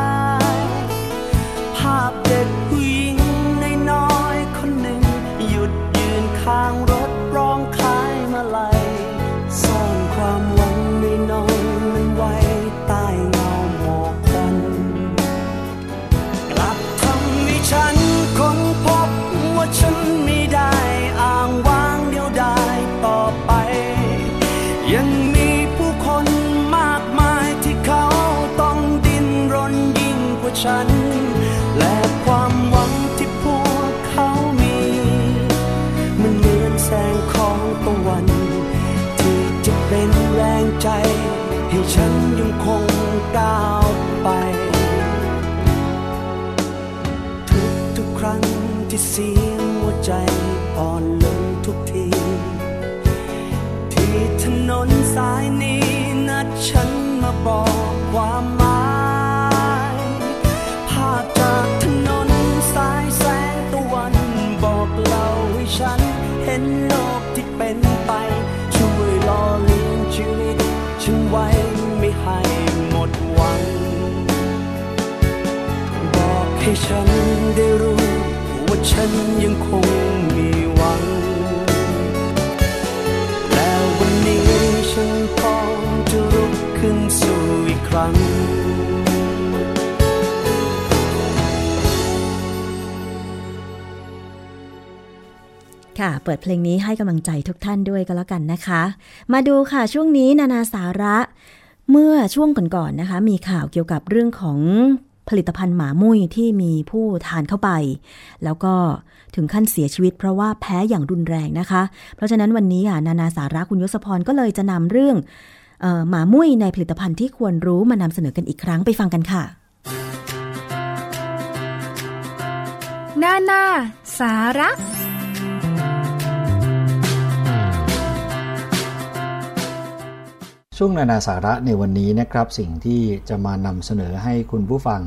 ใจอ่อนลงทุกที ที่ถนนสายนี้นัดฉันมาบอกความหมายภาพจากถนนสายแสงตะวันบอกเล่าให้ฉันเห็นโลกที่เป็นไป ช่วยหล่อเลี้ยงชีวิตฉันไว้ไม่ให้หมดหวัง บอกให้ฉันได้รู้ว่าฉันยังคง ค่ะ เปิดเพลงนี้ให้กำลังใจทุกท่านด้วยก็แล้วกันนะคะ มาดูค่ะช่วงนี้นานาสาระ เมื่อช่วงก่อนๆนะคะ มีข่าวเกี่ยวกับเรื่องของผลิตภัณฑ์หมามุ้ยที่มีผู้ทานเข้าไป แล้วก็ถึงขั้นเสียชีวิตเพราะว่าแพ้อย่างรุนแรงนะคะ เพราะฉะนั้นวันนี้ค่ะนานาสาระคุณยศพรก็เลยจะนำเรื่องออหมามุ้ยในผลิตภัณฑ์ที่ควรรู้มานำเสนอกันอีกครั้งไปฟังกันค่ะนานาสาระ ช่วงนานาสาระในวันนี้นะครับ สิ่งที่จะมานำเสนอให้คุณผู้ฟัง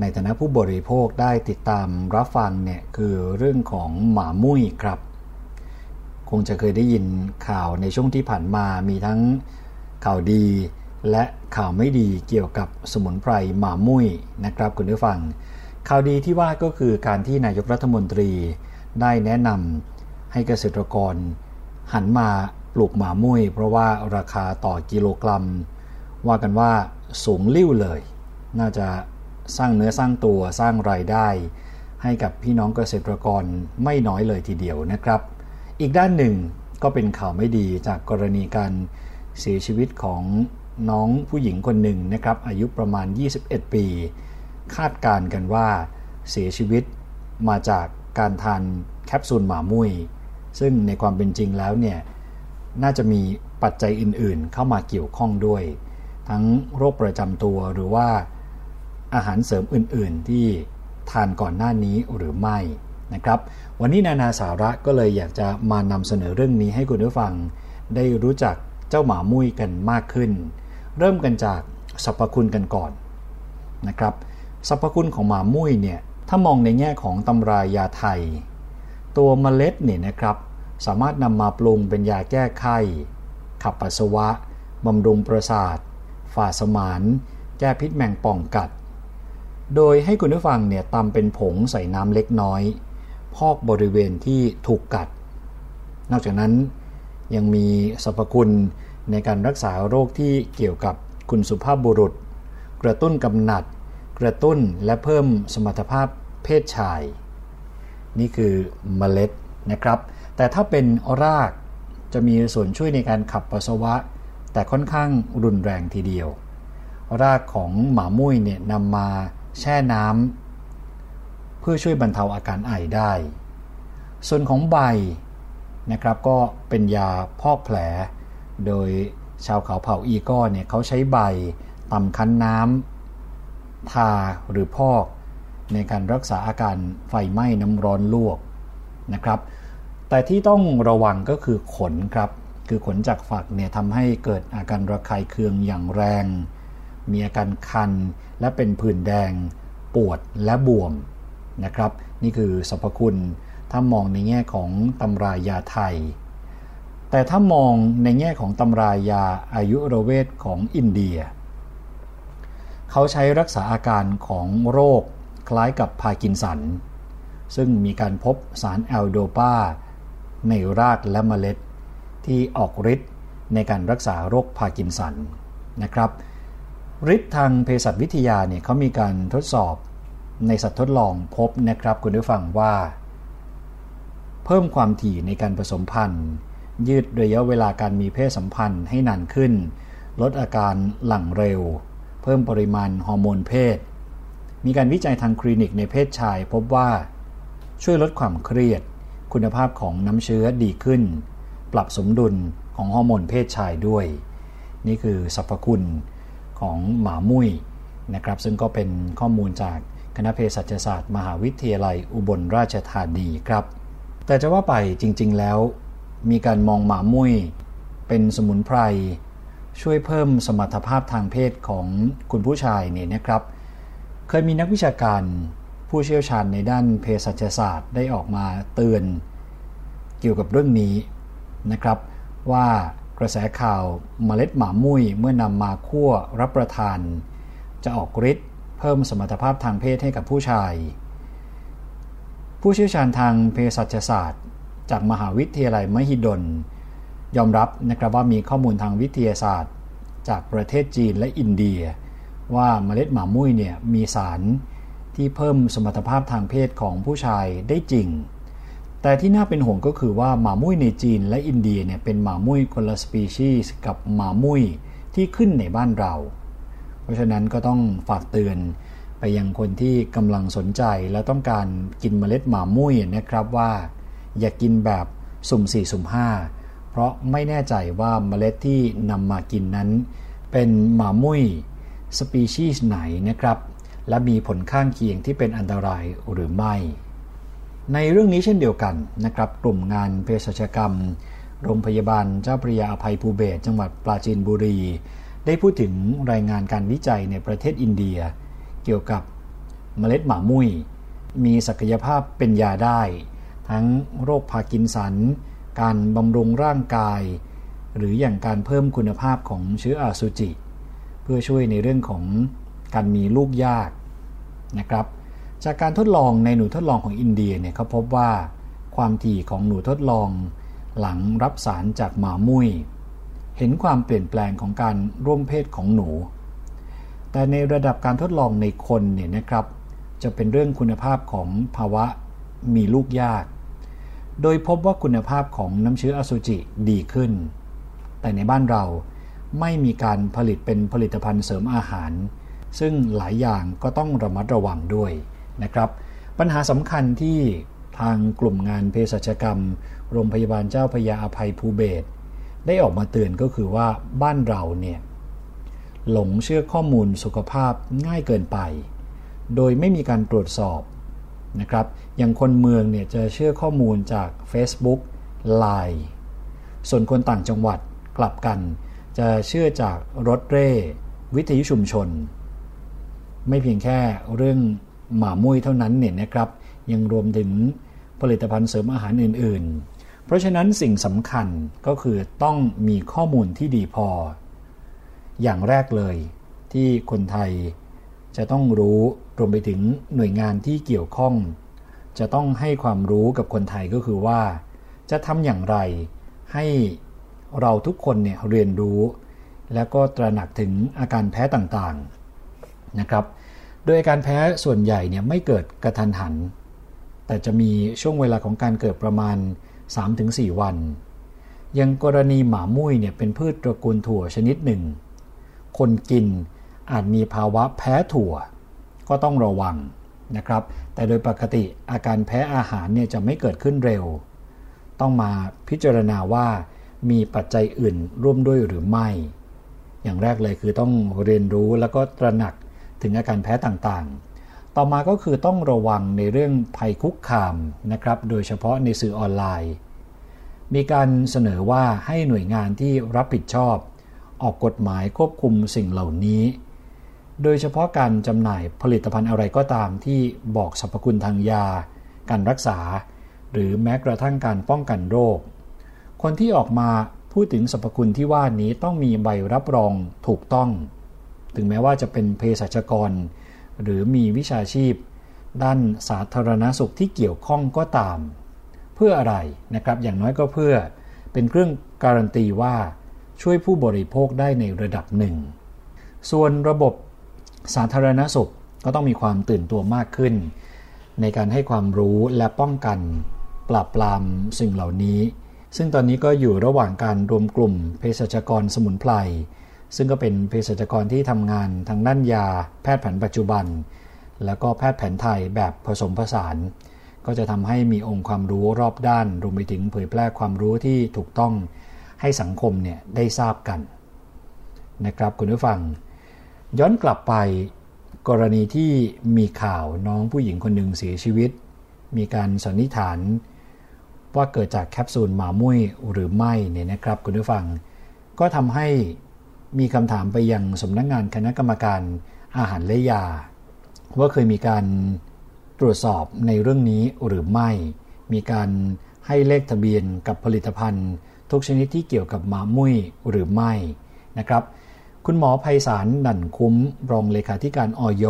ในฐานะผู้บริโภคได้ติดตามรับฟังเนี่ยคือเรื่องของหมามุ้ยครับ คงจะเคยได้ยินข่าวในช่วงที่ผ่านมามีทั้งข่าวดีและข่าวไม่ดีเกี่ยวกับสมุนไพรหมามุ้ยนะครับคุณผู้ฟัง ข่าวดีที่ว่าก็คือการที่นายกรัฐมนตรีได้แนะนำให้เกษตรกรหันมา ปลูกหมามุ้ยเพราะว่าราคาต่อกิโลกรัม ว่ากันว่าสูงลิ่วเลย น่าจะสร้างเนื้อสร้างตัวสร้างรายได้ ให้กับพี่น้องเกษตรกรไม่น้อยเลยทีเดียวนะครับ อีกด้านหนึ่งก็เป็นข่าวไม่ดีจากกรณีการเสียชีวิตของน้องผู้หญิงคนหนึ่งนะครับ อายุประมาณ 21 ปี คาดการกันว่าเสียชีวิตมาจากการทานแคปซูลหมามุ้ยซึ่งในความเป็นจริงแล้วเนี่ย น่าจะมีปัจจัยอื่นๆ เข้ามาเกี่ยวข้องด้วย ทั้งโรคประจำตัวหรือว่าอาหารเสริมอื่นๆ ที่ทานก่อนหน้านี้หรือไม่นะครับ วันนี้นานาสาระก็เลยอยากจะมานำเสนอเรื่องนี้ให้คุณผู้ฟัง ได้รู้จักเจ้าหมามุ้ยกันมากขึ้น เริ่มกันจากสรรพคุณกันก่อนนะครับสรรพคุณของหมามุ้ยเนี่ยถ้ามองในแง่ของตำรายาไทย ตัวเมล็ดเนี่ยนะครับ สามารถนำมาปรุงเป็นยาแก้ไข้ ขับปัสสาวะ บำรุงประสาท ฝ่าสมาน แก้พิษแมงป่องกัด โดยให้คุณผู้ฟังเนี่ยตำเป็นผงใส่น้ำเล็กน้อย พอกบริเวณที่ถูกกัด นอกจากนั้นยังมีสรรพคุณในการรักษาโรคที่เกี่ยวกับคุณสุภาพบุรุษ กระตุ้นกำหนัด กระตุ้นและเพิ่มสมรรถภาพเพศชาย นี่คือเมล็ดนะครับ แต่ถ้าเป็นรากจะมีส่วนช่วยในการขับปัสสาวะ แต่ค่อนข้างรุนแรงทีเดียว รากของหมามุ้ยเนี่ยนำมาแช่น้ำเพื่อช่วยบรรเทาอาการไอได้ ส่วนของใบนะครับก็เป็นยาพอกแผล โดยชาวเขาเผ่าอีก้อเนี่ยเขาใช้ใบตำคั้นน้ำทาหรือพอก ในการรักษาอาการไฟไหม้น้ำร้อนลวกนะครับ แต่ที่ต้องระวังก็คือขนครับ คือขนจากฝักเนี่ยทำให้เกิดอาการระคายเคืองอย่างแรง มีอาการคัน และเป็นผื่นแดง ปวดและบวมนะครับ นี่คือสรรพคุณถ้ามองในแง่ของตำรายาไทย แต่ถ้ามองในแง่ของตำรายาอายุรเวทของอินเดีย เขาใช้รักษาอาการของโรคคล้ายกับพาร์กินสัน ซึ่งมีการพบสารแอลโดปา ในรากและเมล็ด ที่ออกฤทธิ์ในการรักษาโรคพาร์กินสันนะครับฤทธิ์ทางเภสัชวิทยาเนี่ยเขามีการทดสอบในสัตว์ทดลองพบนะครับคุณผู้ฟังว่า เพิ่มความถี่ในการผสมพันธุ์ ยืดระยะเวลาการมีเพศสัมพันธ์ให้นานขึ้น ลดอาการหลั่งเร็ว เพิ่มปริมาณฮอร์โมนเพศ มีการวิจัยทางคลินิกในเพศชายพบว่าช่วยลดความเครียด คุณภาพของน้ำเชื้อดีขึ้น ปรับสมดุลของฮอร์โมนเพศชายด้วย นี่คือสรรพคุณของหมามุ้ยนะครับ ซึ่งก็เป็นข้อมูลจากคณะเภสัชศาสตร์ มหาวิทยาลัยอุบลราชธานีครับ แต่จะว่าไปจริง ๆ แล้ว มีการมองหมามุ้ยเป็นสมุนไพรช่วยเพิ่มสมรรถภาพทางเพศของคุณผู้ชายเนี่ยนะครับ เคยมีนักวิชาการ ผู้เชี่ยวชาญในด้านเภสัชศาสตร์ได้ออกมาเตือนเกี่ยวกับเรื่องนี้นะครับ ว่ากระแสข่าวเมล็ดหมามุ้ยเมื่อนำมาคั่วรับประทาน จะออกฤทธิ์เพิ่มสมรรถภาพทางเพศให้กับผู้ชาย ผู้เชี่ยวชาญทางเภสัชศาสตร์ จากมหาวิทยาลัยมหิดล ยอมรับนะครับว่ามีข้อมูลทางวิทยาศาสตร์ จากประเทศจีนและอินเดีย ว่าเมล็ดหมามุ้ยเนี่ยมีสาร ที่เพิ่มสมรรถภาพทางเพศของผู้ชายได้จริง แต่ที่น่าเป็นห่วงก็คือว่าหมามุ้ยในจีนและอินเดียเนี่ยเป็นหมามุ้ยคนละสปีชีส์กับหมามุ้ยที่ขึ้นในบ้านเรา เพราะฉะนั้นก็ต้องฝากเตือนไปยังคนที่กำลังสนใจและต้องการกินเมล็ดหมามุ้ยนะครับว่า อย่ากกินแบบสุ่ม4สุ่ม5เพราะไม่แน่ใจว่าเมล็ดที่นำมากินนั้น เป็นหมามุ้ยสปีชีส์ไหนนะครับ และมีผลข้างเคียงที่เป็นอันตรายหรือไม่ ในเรื่องนี้เช่นเดียวกันนะครับ กลุ่มงานเภสัชกรรม โรงพยาบาลเจ้าพระยาอภัยภูเบศจังหวัดปราจีนบุรี ได้พูดถึงรายงานการวิจัยในประเทศอินเดีย เกี่ยวกับเมล็ดหมามุ้ยมีศักยภาพเป็นยาได้ ทั้งโรคพาร์กินสัน การบำรุงร่างกาย หรืออย่างการเพิ่มคุณภาพของเชื้ออาสุจิ เพื่อช่วยในเรื่องของการมีลูกยาก นะครับ จากการทดลองในหนูทดลองของอินเดียเนี่ยเขาพบว่าความถี่ของหนูทดลองหลังรับสารจากหมามุ้ยเห็นความเปลี่ยนแปลงของการร่วมเพศของหนู แต่ในระดับการทดลองในคนเนี่ยนะครับ จะเป็นเรื่องคุณภาพของภาวะมีลูกยาก โดยพบว่าคุณภาพของน้ำเชื้ออสุจิดีขึ้น แต่ในบ้านเราไม่มีการผลิตเป็นผลิตภัณฑ์เสริมอาหาร ซึ่งหลายอย่างก็ต้องระมัดระวังด้วยนะครับ ปัญหาสำคัญที่ทางกลุ่มงานเภสัชกรรม โรงพยาบาลเจ้าพยาอภัยภูเบศได้ออกมาเตือนก็คือว่าบ้านเราเนี่ยหลงเชื่อข้อมูลสุขภาพง่ายเกินไป โดยไม่มีการตรวจสอบนะครับ อย่างคนเมืองเนี่ยจะเชื่อข้อมูลจาก Facebook Line ส่วนคนต่างจังหวัดกลับกัน จะเชื่อจากรถเร่ วิทยุชุมชน ไม่เพียงแค่เรื่องหมามุ้ยเท่านั้นเนี่ยนะครับ ยังรวมถึงผลิตภัณฑ์เสริมอาหารอื่น ๆ เพราะฉะนั้นสิ่งสำคัญก็คือต้องมีข้อมูลที่ดีพอ อย่างแรกเลยที่คนไทยจะต้องรู้รวมไปถึงหน่วยงานที่เกี่ยวข้อง จะต้องให้ความรู้กับคนไทยก็คือว่า จะทำอย่างไรให้เราทุกคนเนี่ยเรียนรู้ แล้วก็ตระหนักถึงอาการแพ้ต่างๆ นะครับ โดยการแพ้ส่วนใหญ่เนี่ยไม่เกิดกระทันหัน แต่จะมีช่วงเวลาของการเกิดประมาณ 3-4 วัน ยังกรณีหมามุ้ยเนี่ยเป็นพืชตระกูลถั่วชนิดหนึ่ง คนกินอาจมีภาวะแพ้ถั่ว ก็ต้องระวังนะครับ แต่โดยปกติอาการแพ้อาหารเนี่ยจะไม่เกิดขึ้นเร็ว ต้องมาพิจารณาว่ามีปัจจัยอื่นร่วมด้วยหรือไม่ อย่างแรกเลยคือต้องเรียนรู้แล้วก็ตระหนัก ถึงอาการแพ้ต่างๆ ต่อมาก็คือต้องระวังในเรื่องภัยคุกคามนะครับ โดยเฉพาะในสื่อออนไลน์ มีการเสนอว่าให้หน่วยงานที่รับผิดชอบ ออกกฎหมายควบคุมสิ่งเหล่านี้ โดยเฉพาะการจำหน่ายผลิตภัณฑ์อะไรก็ตามที่บอกสรรพคุณทางยา การรักษา หรือแม้กระทั่งการป้องกันโรค คนที่ออกมาพูดถึงสรรพคุณที่ว่านี้ต้องมีใบรับรองถูกต้อง ถึงแม้ว่าจะเป็นเภสัชกร หรือมีวิชาชีพ ด้านสาธารณสุขที่เกี่ยวข้องก็ตาม เพื่ออะไรนะครับอย่างน้อยก็เพื่อเป็นเครื่องการันตีว่าช่วยผู้บริโภคได้ในระดับหนึ่ง ส่วนระบบสาธารณสุขก็ต้องมีความตื่นตัวมากขึ้น ในการให้ความรู้และป้องกัน ปราบปรามสิ่งเหล่านี้ ซึ่งตอนนี้ก็อยู่ระหว่างการรวมกลุ่มเภสัชกรสมุนไพร ซึ่งก็เป็นเภสัชกรที่ทำงานทางด้านยาแพทย์แผนปัจจุบัน แล้วก็แพทย์แผนไทยแบบผสมผสาน ก็จะทำให้มีองค์ความรู้รอบด้าน รวมไปถึงเผยแพร่ความรู้ที่ถูกต้องให้สังคมเนี่ยได้ทราบกันนะครับคุณผู้ฟัง ย้อนกลับไปกรณีที่มีข่าวน้องผู้หญิงคนหนึ่งเสียชีวิต มีการสันนิษฐาน ว่าเกิดจากแคปซูลหมามุ้ยหรือไม่เนี่ยนะครับคุณผู้ฟัง ก็ทำให้ มีคำถามไปยังสำนักงงานคณะกรรมการอาหารและยา ว่าเคยมีการตรวจสอบในเรื่องนี้หรือไม่ มีการให้เลขทะเบียนกับผลิตภัณฑ์ ทุกชนิดที่เกี่ยวกับหมามุ้ยหรือไม่นะครับ คุณหมอไพศาลดั่นคุ้มรองเลขาธิการออย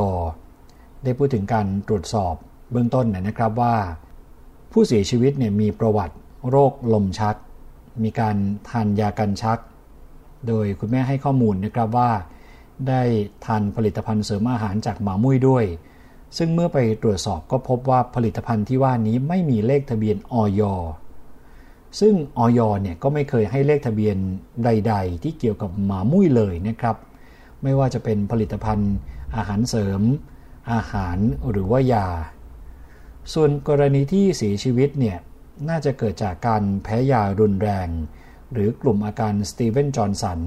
ได้พูดถึงการตรวจสอบเบื้องต้นนะครับว่า ผู้เสียชีวิตเนี่ยมีประวัติโรคลมชัก มีการทานยากันชัก โดยคุณแม่ให้ข้อมูลนะครับว่า ได้ทานผลิตภัณฑ์เสริมอาหารจากหมามุ้ยด้วย ซึ่งเมื่อไปตรวจสอบก็พบว่าผลิตภัณฑ์ที่ว่านี้ไม่มีเลขทะเบียนออยซึ่งออยเนี่ยก็ไม่เคยให้เลขทะเบียนใด ๆ ที่เกี่ยวกับหมามุ้ยเลยนะครับ ไม่ว่าจะเป็นผลิตภัณฑ์อาหารเสริม อาหารหรือว่ายา ส่วนกรณีที่เสียชีวิตเนี่ยน่าจะเกิดจากการแพ้ยารุนแรง หรือกลุ่มอาการสตีเวนจอห์นสัน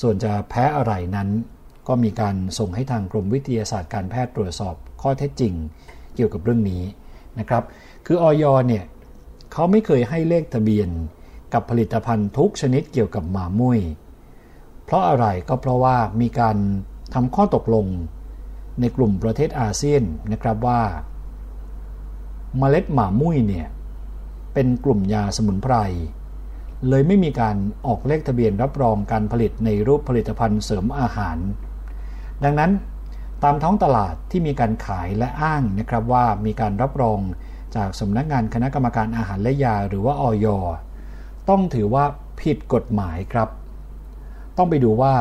ส่วนจะแพ้อะไรนั้น ก็มีการส่งให้ทางกรมวิทยาศาสตร์การแพทย์ตรวจสอบข้อเท็จจริงเกี่ยวกับเรื่องนี้นะครับ คือออยเนี่ยเขาไม่เคยให้เลขทะเบียนกับผลิตภัณฑ์ทุกชนิดเกี่ยวกับหมามุ้ย เพราะอะไรก็เพราะว่ามีการทำข้อตกลงในกลุ่มประเทศอาเซียนนะครับว่า เมล็ดหมามุ้ยเนี่ยเป็นกลุ่มยาสมุนไพร เลยไม่มีการออกเลขทะเบียนรับรองการผลิตในรูปผลิตภัณฑ์เสริมอาหาร ดังนั้น ตามท้องตลาดที่มีการขายและอ้างนะครับว่ามีการรับรองจากสำนักงานคณะกรรมการอาหารและยาหรือว่าออยต้องถือว่าผิดกฎหมายครับ ต้องไปดูว่า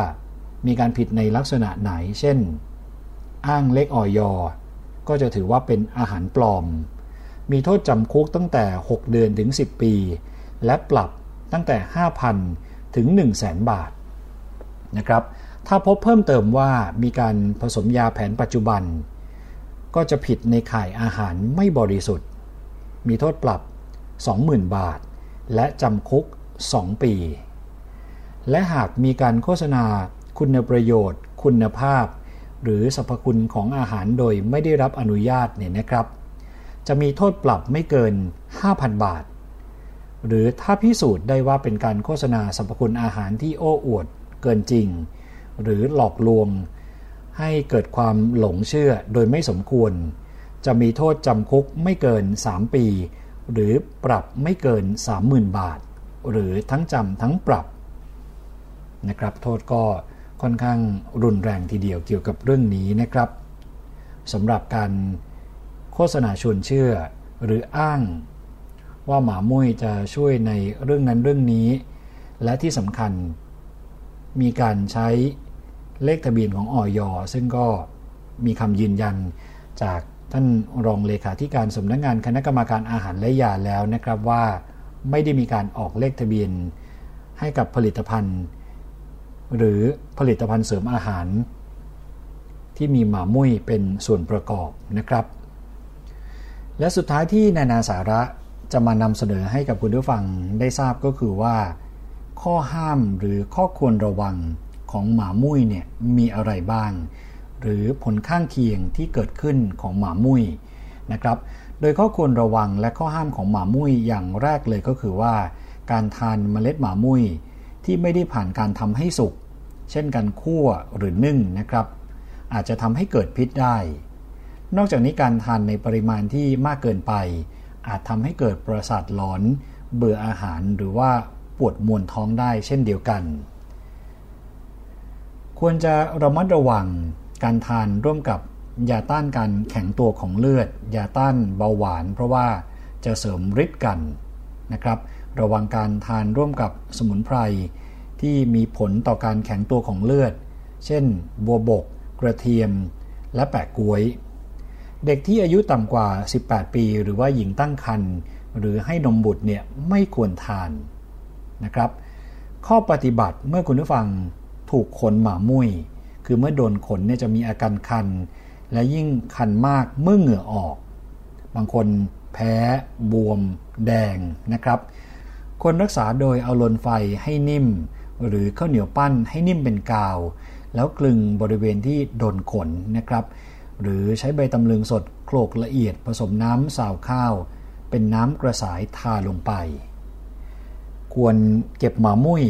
มีการผิดในลักษณะไหน เช่น อ้างเลขออยก็จะถือว่าเป็นอาหารปลอม มีโทษจำคุกตั้งแต่ 6 เดือนถึง 10 ปี และปรับ ตั้งแต่ 5,000 ถึง 1 0 0 0 0แบาทนะครับ ถ้าพบเพิ่มเติมว่ามีการผสมยาแผนปัจจุบัน ก็จะผิดในข่ายอาหารไม่บริสุทธิ์ มีโทษปรับ 20,000 บาท และจำคุก 2 ปี และหากมีการโฆษณาคุณประโยชน์ คุณภาพ หรือสรรพคุณของอาหารโดยไม่ได้รับอนุญาตเนี่ยนะครับ จะมีโทษปรับไม่เกิน 5,000 บาท หรือถ้าพิสูจน์ได้ว่าเป็นการโฆษณาสรรพคุณอาหารที่โอ้อวดเกินจริง หรือหลอกลวง ให้เกิดความหลงเชื่อโดยไม่สมควร จะมีโทษจำคุกไม่เกิน 3 ปี หรือปรับไม่เกิน 30,000 บาท หรือทั้งจำทั้งปรับนะครับโทษก็ค่อนข้างรุนแรงทีเดียวเกี่ยวกับเรื่องนี้นะครับสำหรับการโฆษณาชวนเชื่อ หรืออ้าง ว่าหมามุ้ยจะช่วยในเรื่องนั้นเรื่องนี้ และที่สำคัญมีการใช้เลขทะเบียนของออยซึ่งก็มีคำยืนยันจากท่านรองเลขาธิการสำนักงานคณะกรรมการอาหารและยาแล้วนะครับว่าไม่ได้มีการออกเลขทะเบียนให้กับผลิตภัณฑ์ หรือผลิตภัณฑ์เสริมอาหาร ที่มีหมามุ้ยเป็นส่วนประกอบนะครับ และสุดท้ายที่นานาสาระ จะมานำเสนอให้กับคุณผู้ฟังได้ทราบก็คือว่า ข้อห้ามหรือข้อควรระวังของหมามุ้ยเนี่ยมีอะไรบ้าง หรือผลข้างเคียงที่เกิดขึ้นของหมามุ้ยนะครับ โดยข้อควรระวังและข้อห้ามของหมามุ้ยอย่างแรกเลยก็คือว่า การทานเมล็ดหมามุ้ยที่ไม่ได้ผ่านการทำให้สุก เช่นการคั่วหรือนึ่งนะครับ อาจจะทำให้เกิดพิษได้ นอกจากนี้การทานในปริมาณที่มากเกินไป อาจทำให้เกิดประสาทหลอน เบื่ออาหารหรือว่าปวดมวนท้องได้เช่นเดียวกัน ควรจะระมัดระวังการทานร่วมกับยาต้านการแข็งตัวของเลือด ยาต้านเบาหวาน เพราะว่าจะเสริมฤทธิ์กันนะครับ ระวังการทานร่วมกับสมุนไพรที่มีผลต่อการแข็งตัวของเลือด เช่น บัวบก กระเทียม และแปะกล้วย เด็กที่อายุต่ำกว่า 18 ปี หรือว่าหญิงตั้งครรภ์หรือให้นมบุตรเนี่ยไม่ควรทานนะครับ ข้อปฏิบัติเมื่อคุณผู้ฟังถูกขนหมามุ้ยคือเมื่อโดนขนเนี่ยจะมีอาการคัน และยิ่งคันมากเมื่อเหงื่อออก บางคนแพ้บวม แดงนะครับควรรักษาโดยเอาลนไฟให้นิ่ม หรือข้าวเหนียวปั้นให้นิ่มเป็นกาว แล้วกลึงบริเวณที่โดนขนนะครับ หรือใช้ใบตำลึงสดโขลกละเอียดผสมน้ำสาวข้าว เป็นน้ำกระสายทาลงไป ควรเก็บหมามุ้ย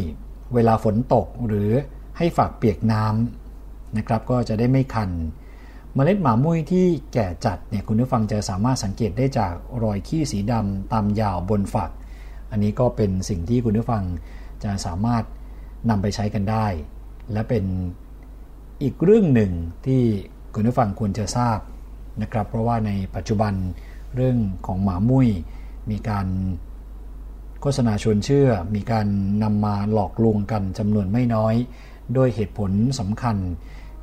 เวลาฝนตกหรือให้ฝากเปียกน้ำนะครับ ก็จะได้ไม่คัน เมล็ดหมามุ้ยที่แก่จัดเนี่ยคุณผู้ฟังจะสามารถสังเกตได้จากรอยขี้สีดำตามยาวบนฝัก อันนี้ก็เป็นสิ่งที่คุณผู้ฟังจะสามารถนำไปใช้กันได้ และเป็นอีกเรื่องหนึ่งที่ คุณผู้ฟังควรจะทราบนะครับ เพราะว่าในปัจจุบันเรื่องของหมามุ้ยมีการโฆษณาชวนเชื่อ มีการนำมาหลอกลวงกันจำนวนไม่น้อย โดยเหตุผลสำคัญ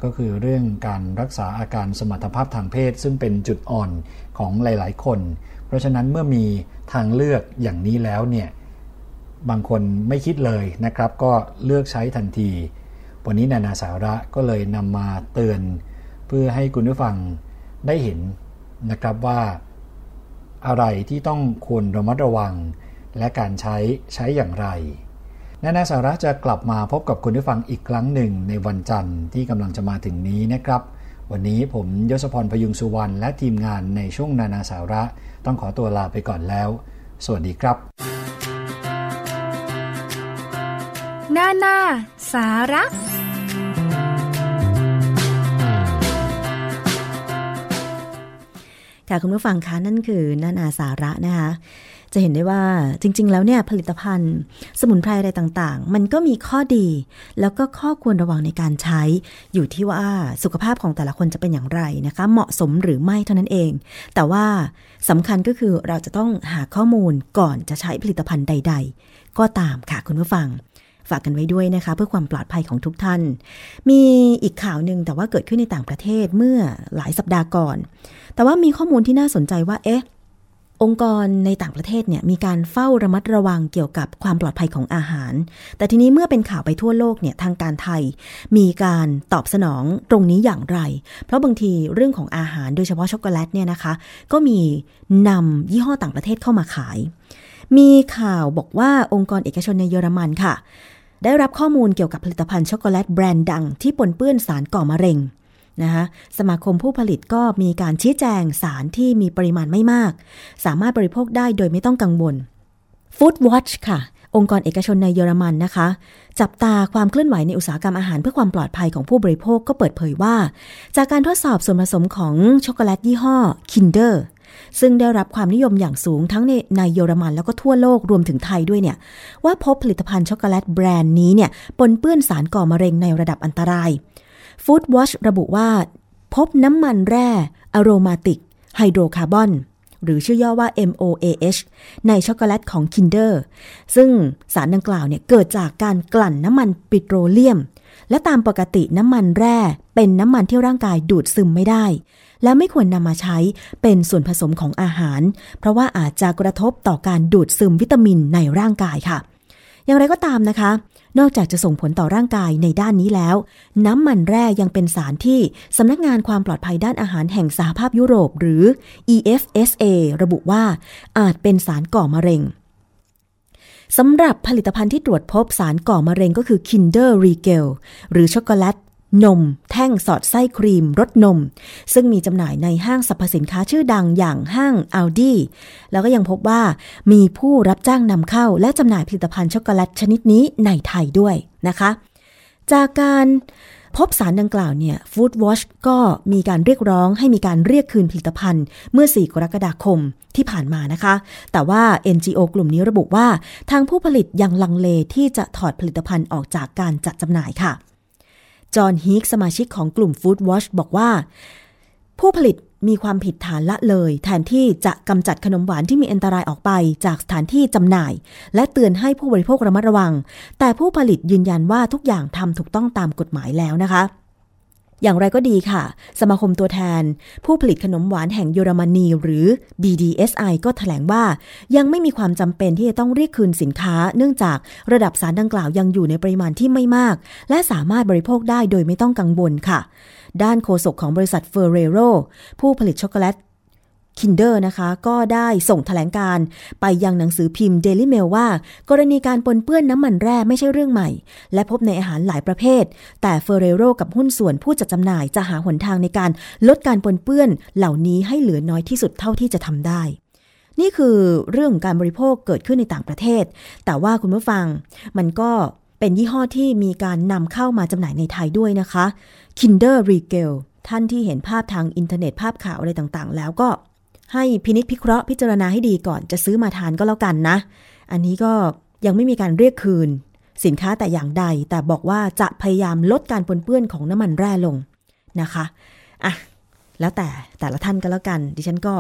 ก็คือเรื่องการรักษาอาการสมรรถภาพทางเพศ ซึ่งเป็นจุดอ่อนของหลาย ๆ คน เพราะฉะนั้นเมื่อมีทางเลือกอย่างนี้แล้วเนี่ยบางคนไม่คิดเลยนะครับ ก็เลือกใช้ทันที วันนี้นานาสาระก็เลยนำมาเตือน พื่อให้คุณผู้ฟังได้เห็นนะครับว่า อะไรที่ต้องควรระมัดระวัง และการใช้ใช้อย่างไรนานาสาระจะกลับมาพบกับคุณผู้ฟังอีกครั้งหนึ่งในวันจันทร์ที่กำลังจะมาถึงนี้นะครับ วันนี้ผมยศพรพยุงสุวรรณและทีมงานในช่วงนานาสาระ ต้องขอตัวลาไปก่อนแล้ว สวัสดีครับ นานาสาระ ค่ะคุณผู้ฟังคะนั่นคือนานาสาระนะคะจะเห็นได้ว่าจริง ๆ แล้วเนี่ยผลิตภัณฑ์ สมุนไพรอะไรต่างๆ มันก็มีข้อดี แล้วก็ข้อควรระวังในการใช้ อยู่ที่ว่าสุขภาพของแต่ละคนจะเป็นอย่างไรนะคะ เหมาะสมหรือไม่เท่านั้นเอง แต่ว่าสำคัญก็คือเราจะต้องหาข้อมูลก่อนจะใช้ผลิตภัณฑ์ใด ๆ ก็ตามค่ะคุณผู้ฟัง ฝากกันไว้ด้วยนะคะ เพื่อความปลอดภัยของทุกท่าน มีอีกข่าวหนึ่งแต่ว่าเกิดขึ้นในต่างประเทศเมื่อหลายสัปดาห์ก่อน แต่ว่ามีข้อมูลที่น่าสนใจว่าเอ๊ะองค์กรในต่างประเทศเนี่ยมีการเฝ้าระมัดระวังเกี่ยวกับความปลอดภัยของอาหาร แต่ทีนี้เมื่อเป็นข่าวไปทั่วโลกเนี่ยทางการไทย มีการตอบสนองตรงนี้อย่างไร เพราะบางทีเรื่องของอาหารโดยเฉพาะช็อกโกแลตเนี่ยนะคะ ก็มีนำยี่ห้อต่างประเทศเข้ามาขาย มีข่าวบอกว่าองค์กรเอกชนในเยอรมันค่ะ ได้รับข้อมูลเกี่ยวกับผลิตภัณฑ์ช็อกโกแลตแบรนด์ดังที่ปนเปื้อนสารก่อมะเร็งนะคะสมาคมผู้ผลิตก็มีการชี้แจงสารที่มีปริมาณไม่มาก สามารถบริโภคได้โดยไม่ต้องกังวล Food Watch ค่ะ องค์กรเอกชนในเยอรมันนะคะ จับตาความเคลื่อนไหวในอุตสาหกรรมอาหารเพื่อความปลอดภัยของผู้บริโภคก็เปิดเผยว่า จากการทดสอบส่วนผสมของช็อกโกแลตยี่ห้อ Kinder ซึ่งได้รับความนิยมอย่างสูงทั้งในในเยอรมันแล้วก็ทั่วโลกรวมถึงไทยด้วยเนี่ย ว่าพบผลิตภัณฑ์ช็อกโกแลตแบรนด์นี้เนี่ยปนเปื้อนสารก่อมะเร็งในระดับอันตราย Food Watch ระบุว่า พบน้ำมันแร่อะโรมาติกไฮโดรคาร์บอนหรือชื่อย่อว่า MOAH ในช็อกโกแลตของ Kinder ซึ่งสารดังกล่าวเนี่ยเกิดจากการกลั่นน้ำมันปิโตรเลียม และตามปกติน้ำมันแร่เป็นน้ำมันที่ร่างกายดูดซึมไม่ได้ และไม่ควรนำมาใช้เป็นส่วนผสมของอาหาร เพราะว่าอาจจะกระทบต่อการดูดซึมวิตามินในร่างกายค่ะ อย่างไรก็ตามนะคะ นอกจากจะส่งผลต่อร่างกายในด้านนี้แล้ว น้ำมันแร่ยังเป็นสารที่สำนักงานความปลอดภัยด้านอาหารแห่งสหภาพยุโรป หรือ EFSA ระบุว่า อาจเป็นสารก่อมะเร็งสำหรับผลิตภัณฑ์ที่ตรวจพบสารก่อมะเร็งก็คือ Kinder Regal หรือช็อกโกแลต นม แท่งสอดไส้ครีมรสนม ซึ่งมีจำหน่ายในห้างสรรพสินค้าชื่อดังอย่างห้าง Aldi แล้วก็ยังพบว่ามีผู้รับจ้างนำเข้า และจำหน่ายผลิตภัณฑ์ช็อกโกแลตชนิดนี้ในไทยด้วยนะคะ จากการพบสารดังกล่าวเนี่ย Food Watch ก็มีการเรียกร้องให้มีการเรียกคืนผลิตภัณฑ์เมื่อ 4 กรกฎาคมที่ผ่านมานะคะ แต่ว่า NGO กลุ่มนี้ระบุว่า ทางผู้ผลิตยังลังเลที่จะถอดผลิตภัณฑ์ออกจากการจัดจำหน่ายค่ะ จอห์นฮีกสมาชิกของกลุ่ม Food Watch บอกว่า ผู้ผลิตมีความผิดฐานละเลย แทนที่จะกำจัดขนมหวานที่มีอันตรายออกไปจากสถานที่จำหน่าย และเตือนให้ผู้บริโภคระมัดระวัง แต่ผู้ผลิตยืนยันว่าทุกอย่างทำถูกต้องตามกฎหมายแล้วนะคะ อย่างไรก็ดีค่ะ สมาคมตัวแทน ผู้ผลิตขนมหวานแห่งเยอรมนีหรือ BDSI ก็แถลงว่า ยังไม่มีความจำเป็นที่จะต้องเรียกคืนสินค้า เนื่องจากระดับสารดังกล่าวยังอยู่ในปริมาณที่ไม่มาก และสามารถบริโภคได้โดยไม่ต้องกังวลค่ะ ด้านโฆษกของบริษัทเฟอร์เรโรผู้ผลิตช็อกโกแลต Kinder นะคะ ก็ได้ส่งแถลงการไปยังหนังสือพิมพ์ Daily Mail ว่า กรณีการปนเปื้อนน้ำมันแร่ไม่ใช่เรื่องใหม่ และพบในอาหารหลายประเภท แต่เฟอร์เรโรกับหุ้นส่วนผู้จัดจำหน่ายจะหาหนทางในการลดการปนเปื้อนเหล่านี้ให้เหลือน้อยที่สุดเท่าที่จะทำได้ นี่คือเรื่องของการบริโภคเกิดขึ้นในต่างประเทศ แต่ว่าคุณผู้ฟัง มันก็เป็นยี่ห้อที่มีการนำเข้ามาจำหน่ายในไทยด้วยนะคะ Kinder Regal ท่านที่เห็นภาพทางอินเทอร์เน็ตภาพข่าวอะไรต่างๆ แล้วก็ ให้พินิษพิเคราะห์พิจารณาให้ดีก่อนจะซื้อมาทานก็แล้วกันนะ อันนี้ก็ยังไม่มีการเรียกคืน สินค้าแต่อย่างใด แต่บอกว่าจะพยายามลดการปนเปื้อนของน้ำมันแร่ลงนะคะอะแล้วแต่แต่ละท่านก็แล้วกัน ดิฉันก็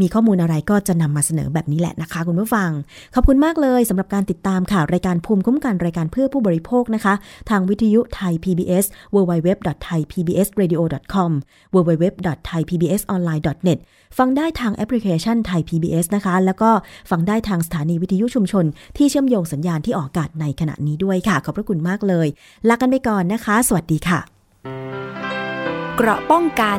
มีข้อมูลอะไรก็จะนำมาเสนอแบบนี้แหละนะคะ คุณผู้ฟัง ขอบคุณมากเลยสำหรับการติดตามค่ะ รายการภูมิคุ้มกันรายการเพื่อผู้บริโภคนะคะ ทางวิทยุไทย PBS www.thaipbsradio.com www.thaipbsonline.net ฟังได้ทางแอปพลิเคชันไทย PBS นะคะ แล้วก็ฟังได้ทางสถานีวิทยุชุมชน ที่เชื่อมโยงสัญญาณที่ออกอากาศในขณะนี้ด้วยค่ะ ขอบพระคุณมากเลย ลากันไปก่อนนะคะ สวัสดีค่ะ เกราะป้องกัน